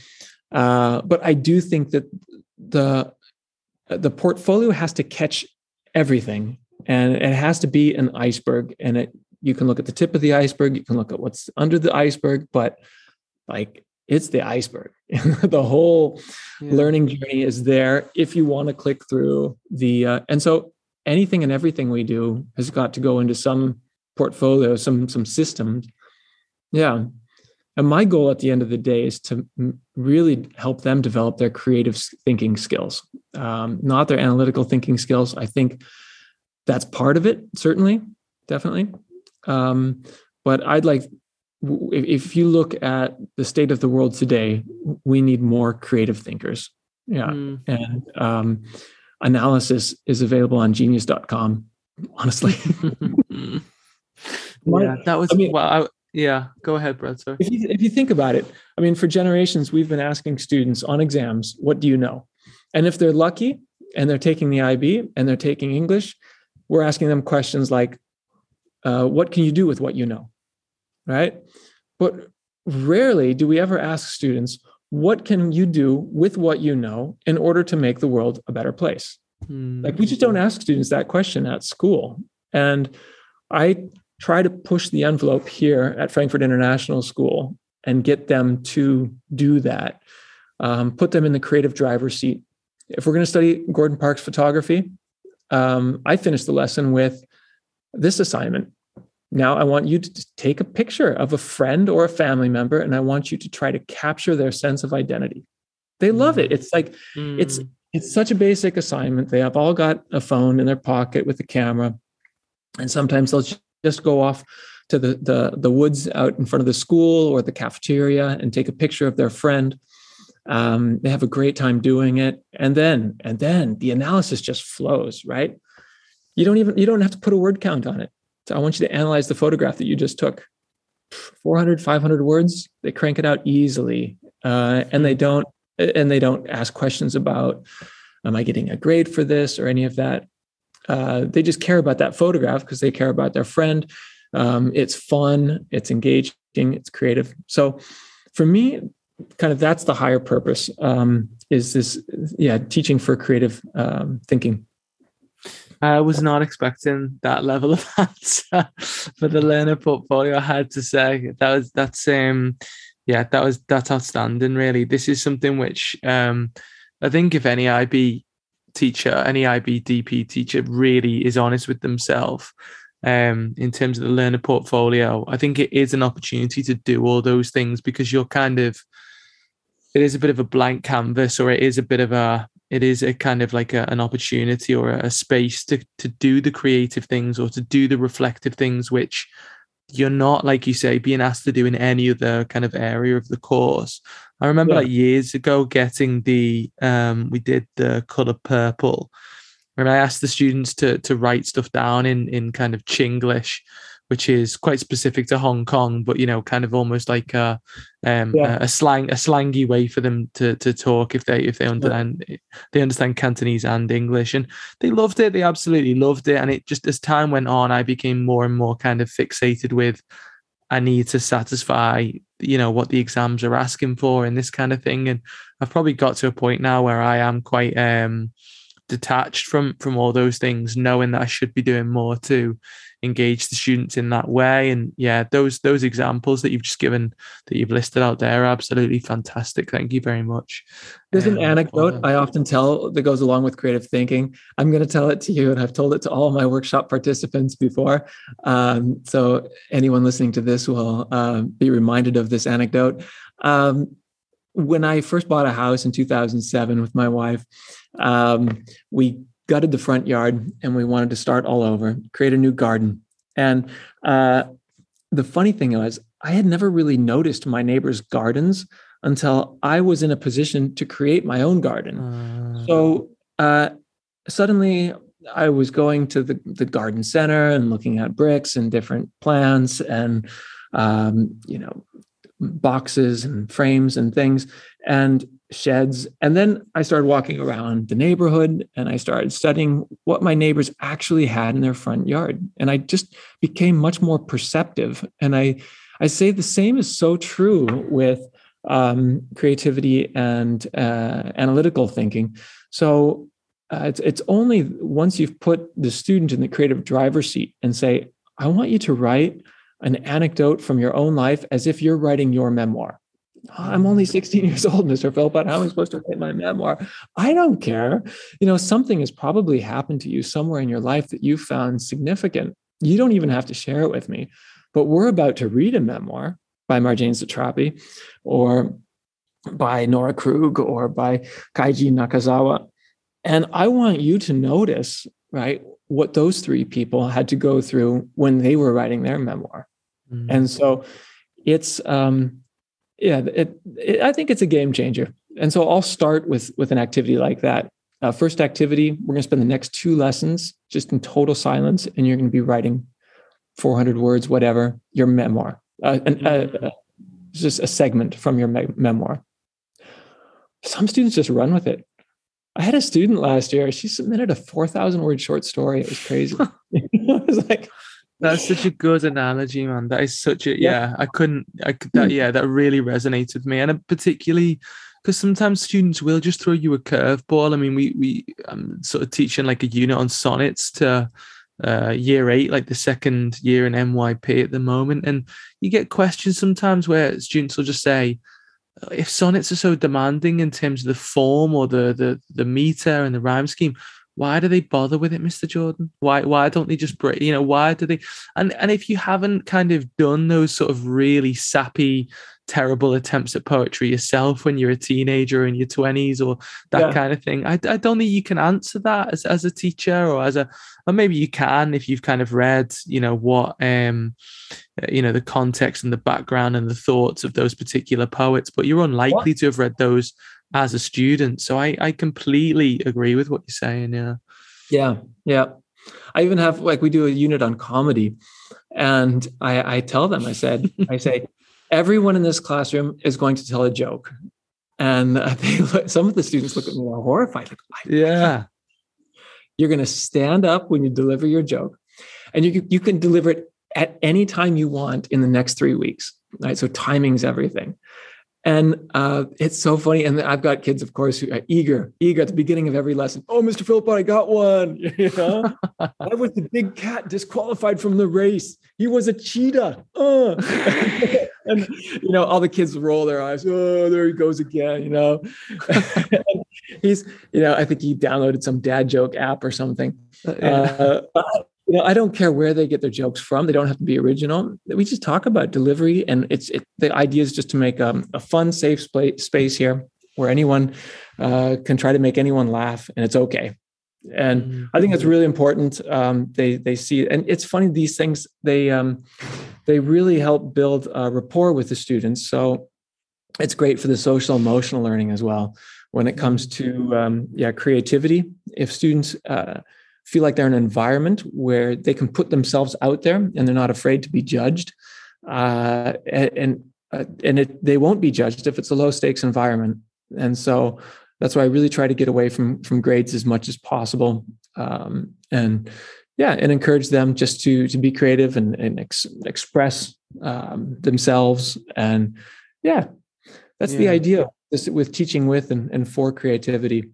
uh, but I do think that the the portfolio has to catch everything, and it has to be an iceberg. And it you can look at the tip of the iceberg, you can look at what's under the iceberg, but like it's the iceberg. the whole yeah. learning journey is there if you want to click through the uh, and so anything and everything we do has got to go into some portfolio, some some systems yeah. And my goal at the end of the day is to really help them develop their creative thinking skills, um, not their analytical thinking skills. I think that's part of it, certainly, definitely. Um, but I'd like, if you look at the state of the world today, we need more creative thinkers. Yeah. Mm. And um, analysis is available on genius.com, honestly. yeah, that was, I mean, well, I, yeah, go ahead, Brad. Sorry. If you, if you think about it, I mean, for generations, we've been asking students on exams, what do you know? And if they're lucky and they're taking the IB and they're taking English, we're asking them questions like, uh, what can you do with what you know? Right. But rarely do we ever ask students, what can you do with what you know in order to make the world a better place? Hmm. Like, we just don't ask students that question at school. And I try to push the envelope here at Frankfurt International School and get them to do that. Um, put them in the creative driver's seat. If we're going to study Gordon Parks photography, um, I finished the lesson with this assignment. Now I want you to take a picture of a friend or a family member, and I want you to try to capture their sense of identity. They love it. It's like mm. it's it's such a basic assignment. They have all got a phone in their pocket with a camera, and sometimes they'll just go off to the, the, the woods out in front of the school or the cafeteria and take a picture of their friend. Um, they have a great time doing it. And then, and then the analysis just flows, right? You don't even, you don't have to put a word count on it. So I want you to analyze the photograph that you just took. 400, 500 words, they crank it out easily. Uh, and they don't, and they don't ask questions about, am I getting a grade for this or any of that? Uh, they just care about that photograph because they care about their friend. Um, it's fun, it's engaging, it's creative. So for me, kind of that's the higher purpose um, is this, yeah, teaching for creative um, thinking. I was not expecting that level of answer for the learner portfolio. I had to say that was that's um yeah that was that's outstanding. Really, this is something which um I think if any IB teacher, any IBDP teacher really is honest with themselves um, in terms of the learner portfolio, I think it is an opportunity to do all those things because you're kind of, it is a bit of a blank canvas or it is a bit of a, it is a kind of like a, an opportunity or a space to, to do the creative things or to do the reflective things, which you're not, like you say, being asked to do in any other kind of area of the course. I remember yeah. like years ago getting the um we did the color purple and I asked the students to to write stuff down in in kind of Chinglish, which is quite specific to Hong Kong, but you know, kind of almost like a um yeah. a, a, slang a slangy way for them to to talk if they if they understand yeah. they understand Cantonese and English. And they loved it, they absolutely loved it. And it just as time went on, I became more and more kind of fixated with I need to satisfy, you know, what the exams are asking for and this kind of thing. And I've probably got to a point now where I am quite um detached from from all those things, knowing that I should be doing more to engage the students in that way. And yeah, those those examples that you've just given that you've listed out there are absolutely fantastic. Thank you very much. There's um, an anecdote I often tell that goes along with creative thinking. I'm going to tell it to you, and I've told it to all my workshop participants before. Um, so anyone listening to this will uh, be reminded of this anecdote. Um, when I first bought a house in 2007 with my wife, um, we gutted the front yard and we wanted to start all over, create a new garden. And uh, the funny thing was, I had never really noticed my neighbors' gardens until I was in a position to create my own garden. Uh. So uh, suddenly I was going to the, the garden center and looking at bricks and different plants and, um, you know, boxes and frames and things and sheds. And then I started walking around the neighborhood and I started studying what my neighbors actually had in their front yard. And I just became much more perceptive. And I, I say the same is so true with um, creativity and uh, analytical thinking. So uh, it's, it's only once you've put the student in the creative driver's seat and say, I want you to write an anecdote from your own life as if you're writing your memoir. I'm only 16 years old, Mr. Philpot. How am I supposed to write my memoir? I don't care. You know, something has probably happened to you somewhere in your life that you found significant. You don't even have to share it with me. But we're about to read a memoir by Marjane Satrapi or by Nora Krug or by Keiji Nakazawa. And I want you to notice, right, what those three people had to go through when they were writing their memoir. Mm-hmm. And so it's um yeah, it, it, I think it's a game changer. And so I'll start with with an activity like that. Uh, first activity, we're going to spend the next two lessons just in total silence, and you're going to be writing 400 words, whatever, your memoir, uh, an, uh, uh, just a segment from your me- memoir. Some students just run with it. I had a student last year. She submitted a 4,000 word short story. It was crazy. I was like, that's such a good analogy, man. That is such a yeah. yeah I couldn't. I could that yeah. That really resonated with me, and particularly because sometimes students will just throw you a curveball. I mean, we we I'm sort of teaching like a unit on sonnets to uh, year eight, like the second year in MYP at the moment, and you get questions sometimes where students will just say, if sonnets are so demanding in terms of the form or the the the meter and the rhyme scheme, why do they bother with it, Mr. Jordan? Why why don't they just break? You know, why do they? And and if you haven't kind of done those sort of really sappy, terrible attempts at poetry yourself when you're a teenager in your twenties or that yeah. kind of thing, I, I don't think you can answer that as as a teacher or as a or maybe you can if you've kind of read, you know, what um you know the context and the background and the thoughts of those particular poets, but you're unlikely what? to have read those as a student. So I, I completely agree with what you're saying. Yeah. Yeah. Yeah. I even have like we do a unit on comedy, and I, I tell them, I said, I say, everyone in this classroom is going to tell a joke, and they, some of the students look at me horrified, like, yeah, you're going to stand up when you deliver your joke, and you you can deliver it at any time you want in the next three weeks. Right, so timing's everything. And uh, it's so funny. And I've got kids, of course, who are eager, eager at the beginning of every lesson. Oh, Mr. Philpot, I got one. You know, I was the big cat disqualified from the race. He was a cheetah. Uh. and you know, all the kids roll their eyes. Oh, there he goes again. You know, he's, you know, I think he downloaded some dad joke app or something. Uh, you know, I don't care where they get their jokes from. They don't have to be original. We just talk about delivery, and it's it, the idea is just to make a, a fun, safe space here where anyone uh, can try to make anyone laugh, and it's okay. And mm-hmm. I think it's really important. Um, they they see, and it's funny these things they um, they really help build a rapport with the students. So it's great for the social emotional learning as well when it comes to um, yeah creativity. If students uh, feel like they're in an environment where they can put themselves out there and they're not afraid to be judged. Uh, and uh, and it, they won't be judged if it's a low stakes environment. And so that's why I really try to get away from from grades as much as possible. Um, and yeah, and encourage them just to to be creative and, and ex- express um, themselves. And yeah, that's yeah. the idea with teaching with and, and for creativity.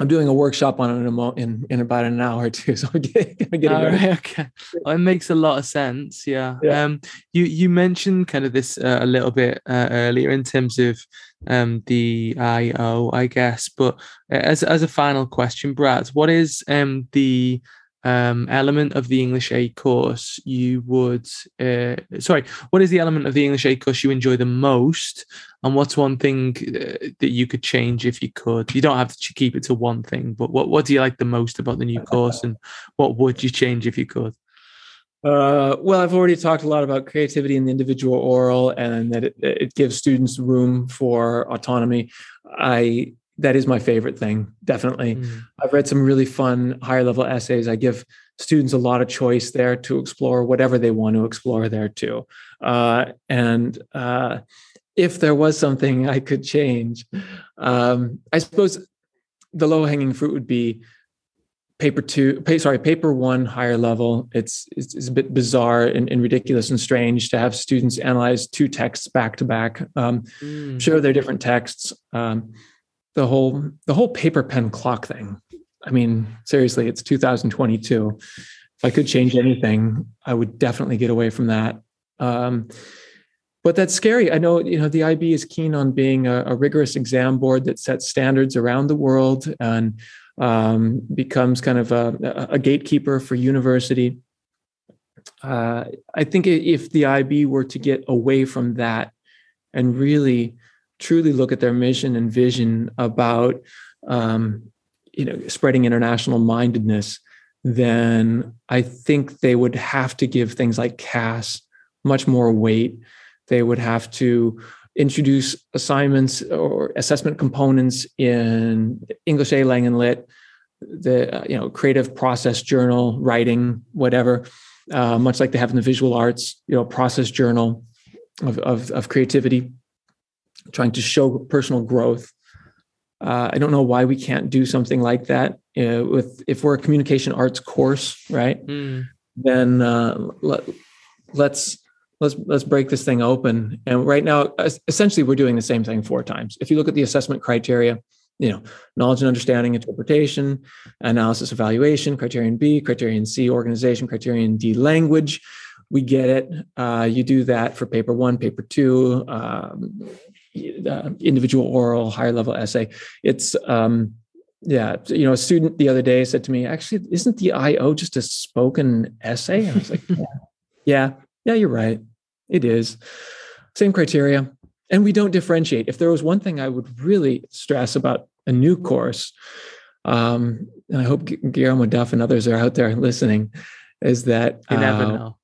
I'm doing a workshop on it in, a in, in about an hour or two, so I'm getting, get All right, okay, well, it makes a lot of sense. Yeah. yeah. Um, you you mentioned kind of this uh, a little bit uh, earlier in terms of um the IO, I guess. But uh, as as a final question, Brad, what is um the um, element of the English A course you would, uh, sorry, what is the element of the English A course you enjoy the most? And what's one thing uh, that you could change if you could? You don't have to keep it to one thing, but what, what do you like the most about the new course and what would you change if you could? Uh, well, I've already talked a lot about creativity in the individual oral and that it, it gives students room for autonomy. I that is my favorite thing definitely. Mm. i've read some really fun higher level essays. I give students a lot of choice there to explore whatever they want to explore there too. Uh, and uh, if there was something i could change um, i suppose the low hanging fruit would be paper two pay, sorry paper one higher level. It's it's, it's a bit bizarre and, and, ridiculous and strange to have students analyze two texts back to back. Um, mm. sure they're different texts. Um, the whole the whole paper pen clock thing. I mean, seriously, it's 2022. If I could change anything, I would definitely get away from that. Um, but that's scary. I know, you know, the IB is keen on being a, a rigorous exam board that sets standards around the world and um, becomes kind of a, a, gatekeeper for university. Uh, I think if the IB were to get away from that and really truly look at their mission and vision about um, you know spreading international mindedness then i think they would have to give things like cas much more weight. They would have to introduce assignments or assessment components in english a lang and lit the uh, you know creative process journal writing whatever uh, much like they have in the visual arts you know process journal of, of, of creativity trying to show personal growth. Uh, I don't know why we can't do something like that uh, with if we're a communication arts course, right? Mm. Then uh, let, let's let's let's break this thing open. And right now, essentially, we're doing the same thing four times. If you look at the assessment criteria, you know, knowledge and understanding, interpretation, analysis, evaluation, criterion B, criterion C, organization, criterion D, language. We get it. Uh, you do that for paper one, paper two, um, uh, individual oral higher level essay. It's um yeah you know a student the other day said to me actually isn't the io just a spoken essay? And i was like yeah yeah, yeah you're right. It is. Same criteria. And we don't differentiate. If there was one thing i would really stress about a new course um, and i hope guillermo duff and others are out there listening is that you never uh, know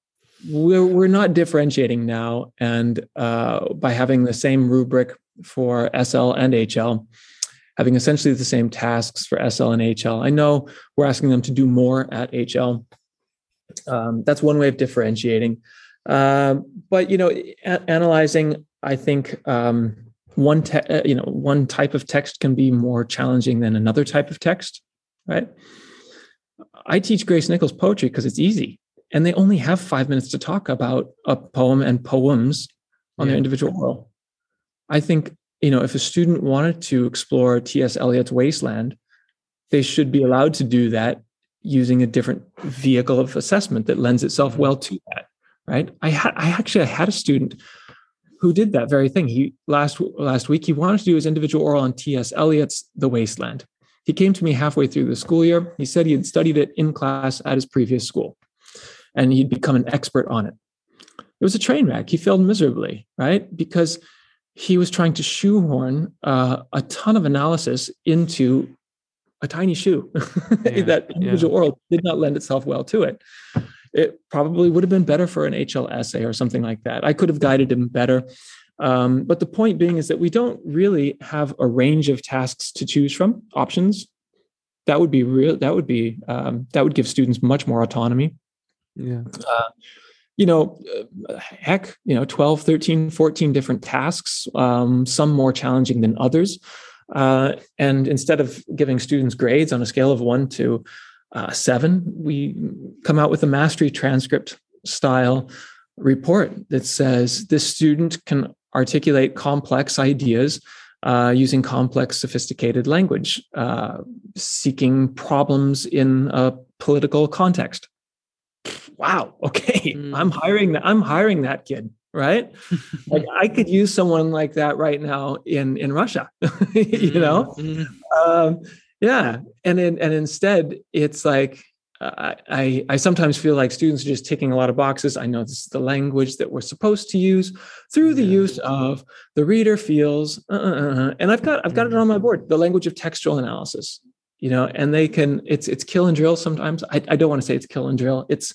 we're we're not differentiating now, and uh, by having the same rubric for SL and HL, having essentially the same tasks for SL and HL. I know we're asking them to do more at HL. Um, that's one way of differentiating. Um, but you know, a- analyzing, I think um, one te- uh, you know one type of text can be more challenging than another type of text, right? I teach Grace Nichols poetry because it's easy and they only have five minutes to talk about a poem and poems on yeah. their individual oral. I think you know if a student wanted to explore T.S. Eliot's Waste Land, they should be allowed to do that using a different vehicle of assessment that lends itself well to that. Right? I had I actually I had a student who did that very thing. He last last week he wanted to do his individual oral on T.S. Eliot's The Waste Land. He came to me halfway through the school year. He said he had studied it in class at his previous school and he'd become an expert on it. It was a train wreck. He failed miserably, right? Because he was trying to shoehorn uh, a ton of analysis into a tiny shoe. Yeah, that individual yeah. oral did not lend itself well to it. It probably would have been better for an HL essay or something like that. I could have guided him better. Um, but the point being is that we don't really have a range of tasks to choose from, options. That would be real. That would be um, that would give students much more autonomy. Yeah. Uh, you know, uh, heck, you know, 12, 13, 14 different tasks, um, some more challenging than others. Uh, and instead of giving students grades on a scale of one to uh, seven, we come out with a mastery transcript style report that says this student can articulate complex ideas uh, using complex, sophisticated language, uh, seeking problems in a political context. Wow. Okay, mm. I'm hiring that. I'm hiring that kid. Right. like I could use someone like that right now in in Russia. you know. Mm. Um, yeah, and in, and instead, it's like I, I sometimes feel like students are just ticking a lot of boxes. I know this is the language that we're supposed to use through the use of the reader feels, uh, uh, uh, and I've got I've got it on my board. The language of textual analysis, you know, and they can it's it's kill and drill sometimes. I, I don't want to say it's kill and drill. It's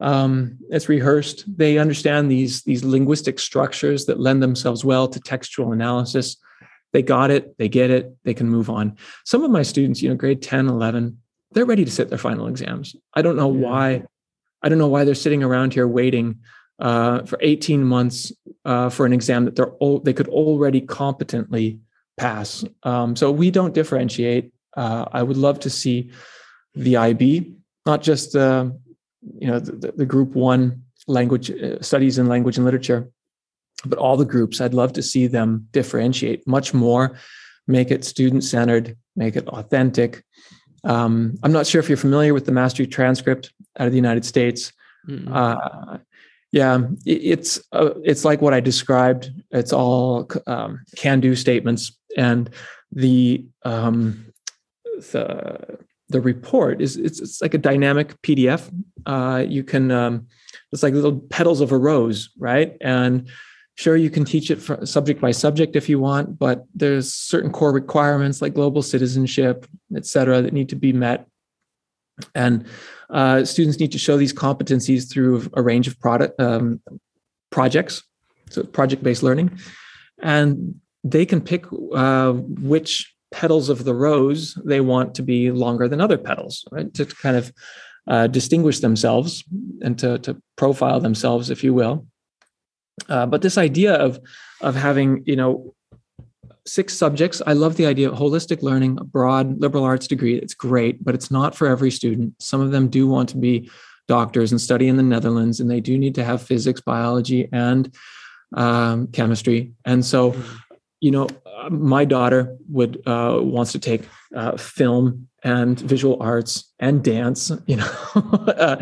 um, it's rehearsed. They understand these these linguistic structures that lend themselves well to textual analysis. They got it. They get it. They can move on. Some of my students, you know, grade 10, 11, they're ready to sit their final exams. I don't know yeah. why. I don't know why they're sitting around here waiting uh, for 18 months uh, for an exam that they're all, they could already competently pass. Um, so we don't differentiate. Uh, I would love to see the IB, not just uh, you know the, the, group one language uh, studies in language and literature, but all the groups. I'd love to see them differentiate much more, make it student centered, make it authentic, um, I'm not sure if you're familiar with the mastery transcript out of the United States. Mm-hmm. Uh, yeah, it, it's uh, it's like what I described. It's all um, can-do statements, and the um, the the report is it's, it's like a dynamic PDF. Uh, you can um, it's like little petals of a rose, right? And Sure, you can teach it subject by subject if you want, but there's certain core requirements like global citizenship, et cetera, that need to be met. And uh, students need to show these competencies through a range of product um, projects, so project-based learning, and they can pick uh, which petals of the rose they want to be longer than other petals, right? To kind of uh, distinguish themselves and to, to profile themselves, if you will. Uh, but this idea of of having you know six subjects i love the idea of holistic learning a broad liberal arts degree it's great but it's not for every student some of them do want to be doctors and study in the netherlands and they do need to have physics biology and um, chemistry and so mm-hmm. You know my daughter would uh, wants to take uh, film and visual arts and dance you know uh,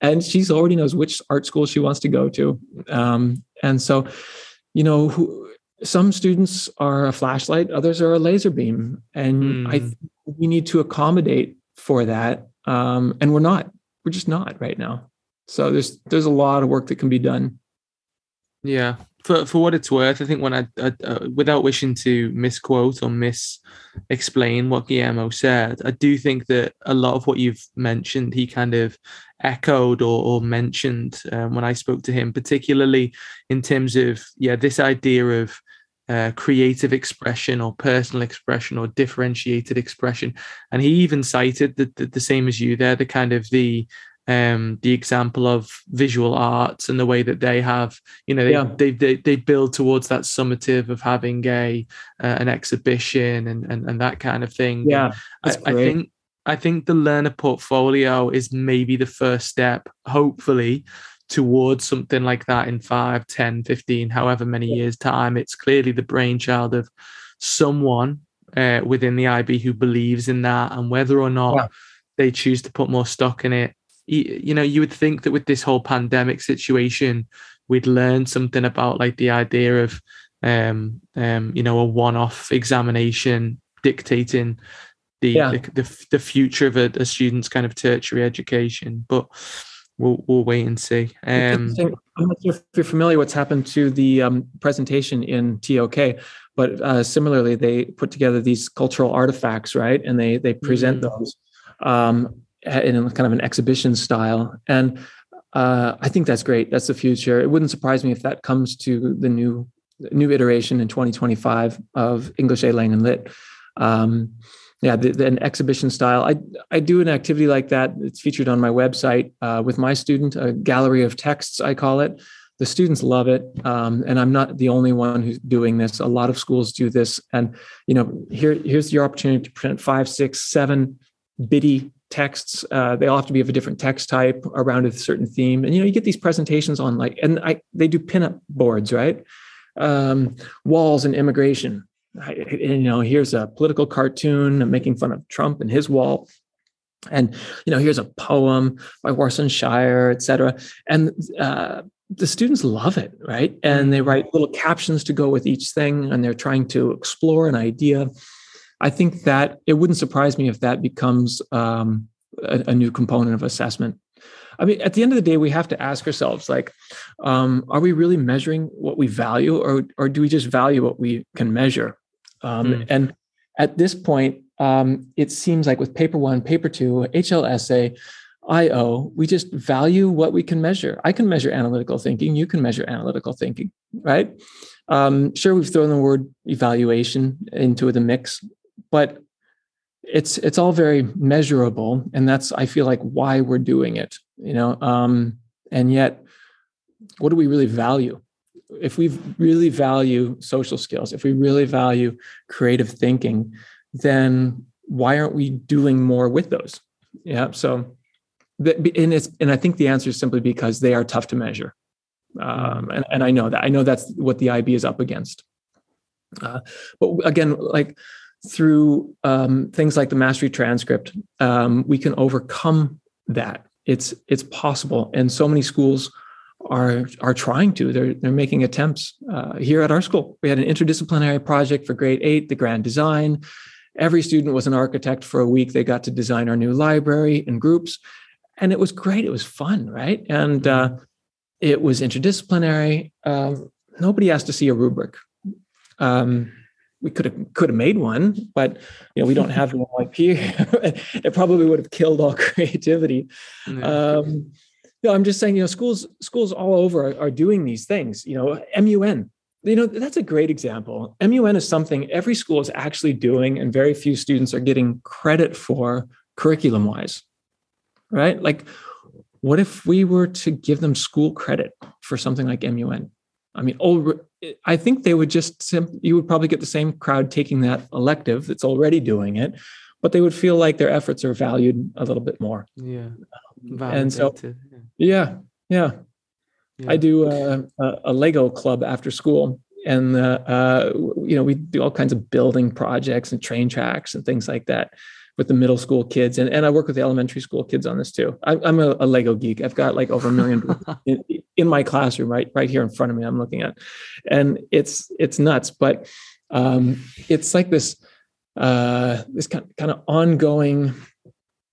and she's already knows which art school she wants to go to um, and so, you know, who, some students are a flashlight, others are a laser beam, and mm. I we need to accommodate for that. Um, and we're not. We're just not right now. So there's there's a lot of work that can be done. Yeah, for for what it's worth, I think when I, I uh, without wishing to misquote or mis explain what Guillermo said, I do think that a lot of what you've mentioned, he kind of echoed or, or mentioned um, when I spoke to him, particularly in terms of yeah this idea of uh, creative expression or personal expression or differentiated expression, and he even cited the, the, the same as you there, the kind of the um, the example of visual arts and the way that they have, you know, they yeah. they, they, they build towards that summative of having a uh, an exhibition and, and and that kind of thing. Yeah, I, I, think I think the learner portfolio is maybe the first step, hopefully, towards something like that in 5, 10, 15, however many years time. It's clearly the brainchild of someone uh, within the IB who believes in that, and whether or not. Yeah. They choose to put more stock in it you know, you would think that with this whole pandemic situation, we'd learn something about like the idea of, um, um, you know, a one-off examination dictating the yeah. the, the, the, future of a, a, student's kind of tertiary education. But we'll we'll wait and see. Um, I'm not sure if you're familiar what's happened to the um, presentation in TOK, but uh, similarly, they put together these cultural artifacts, right? And they they present mm-hmm. those. Um, in kind of an exhibition style. And uh, I think that's great. That's the future. It wouldn't surprise me if that comes to the new new iteration in 2025 of English A Lang and Lit. Um, yeah, the, the, an exhibition style. I I do an activity like that. It's featured on my website uh, with my student, a gallery of texts. I call it. The students love it, um, and I'm not the only one who's doing this. A lot of schools do this, and you know, here here's your opportunity to print five, six, seven bitty texts uh, they all have to be of a different text type around a certain theme and you know you get these presentations on like and i they do pinup boards right um, walls and immigration and you know, here's a political cartoon making fun of Trump and his wall. And, you know, here's a poem by Warsan Shire, et cetera. And uh, the students love it, right? And they write little captions to go with each thing, and they're trying to explore an idea. I think that it wouldn't surprise me if that becomes um, a, a, new component of assessment. I mean, at the end of the day, we have to ask ourselves, like, um, are we really measuring what we value, or or do we just value what we can measure? Um, mm. And at this point, um, it seems like with paper one, paper two, HL essay, IO, we just value what we can measure. I can measure analytical thinking. You can measure analytical thinking, right? Um, sure, we've thrown the word evaluation into the mix, but it's it's all very measurable, and that's I feel like why we're doing it. You know, um, and yet, what do we really value? If we really value social skills, if we really value creative thinking, then why aren't we doing more with those? Yeah, so and it's and I think the answer is simply because they are tough to measure, um, and and I know that I know that's what the IB is up against. Uh, but again, like through um, things like the mastery transcript, um, we can overcome that. It's it's possible, and so many schools are are trying to. They're they're making attempts uh, here at our school. We had an interdisciplinary project for grade eight, the grand design. Every student was an architect for a week. They got to design our new library in groups and it was great. It was fun, right? And uh, mm-hmm. it was interdisciplinary. Um, nobody asked to see a rubric. Um, we could have could have made one, but you know we don't have like here. it probably would have killed all creativity. Yeah. Um, you know, I'm just saying, you know, schools schools all over are, are doing these things. You know, MUN. You know, that's a great example. MUN is something every school is actually doing, and very few students are getting credit for curriculum wise right? Like, what if we were to give them school credit for something like MUN? I mean, I think they would just, you would probably get the same crowd taking that elective that's already doing it, but they would feel like their efforts are valued a little bit more. Yeah. Validated. And so, yeah, yeah. yeah. I do a, a, Lego club after school, and uh, uh, you know we do all kinds of building projects and train tracks and things like that with the middle school kids and, and i work with the elementary school kids on this too. I, am a, a, lego geek. I've got like over a million in, in, my classroom right right here in front of me i'm looking at. And it's it's nuts but um, it's like this uh, this kind, kind of ongoing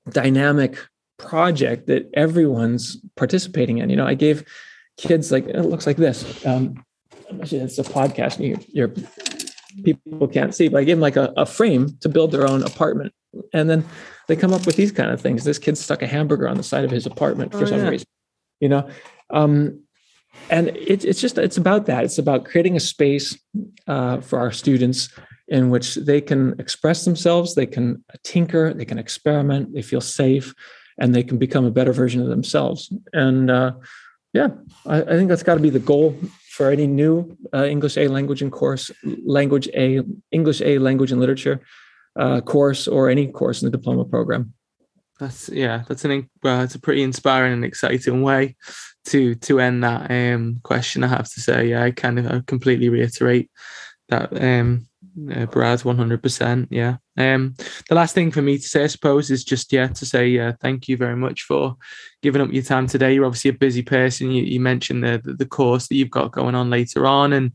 dynamic project that everyone's participating in. You know i gave kids like it looks like this um, it's a podcast you, you're people can't see, but I gave them like a, a frame to build their own apartment and then they come up with these kind of things. This kid stuck a hamburger on the side of his apartment for oh, some yeah. reason, you know. Um, and it, it's just it's about that. It's about creating a space uh, for our students in which they can express themselves, they can tinker, they can experiment, they feel safe, and they can become a better version of themselves. And uh, yeah, I, I, think that's got to be the goal for any new uh, English A language and course, language A English A language and literature uh, course or any course in the diploma program. That's yeah, that's an well, it's a pretty inspiring and exciting way to to end that um, question. I have to say, yeah, I kind of I completely reiterate that um, uh, Brad, 100%. Yeah. Um, the last thing for me to say, I suppose, is just, yeah, to say uh, thank you very much for giving up your time today. You're obviously a busy person. You, you mentioned the, the, the course that you've got going on later on, and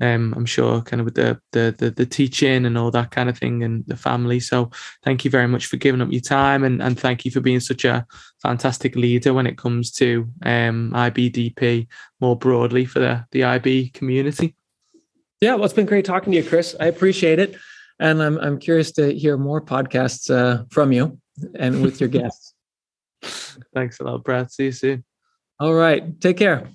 um, I'm sure kind of with the, the, the the teaching and all that kind of thing, and the family. So thank you very much for giving up your time, and and thank you for being such a fantastic leader when it comes to um, IBDP more broadly for the the IB community. Yeah, well, it's been great talking to you, Chris. I appreciate it. And I'm, I'm curious to hear more podcasts uh, from you and with your guests. Thanks a lot, Brad. See you soon. All right. Take care.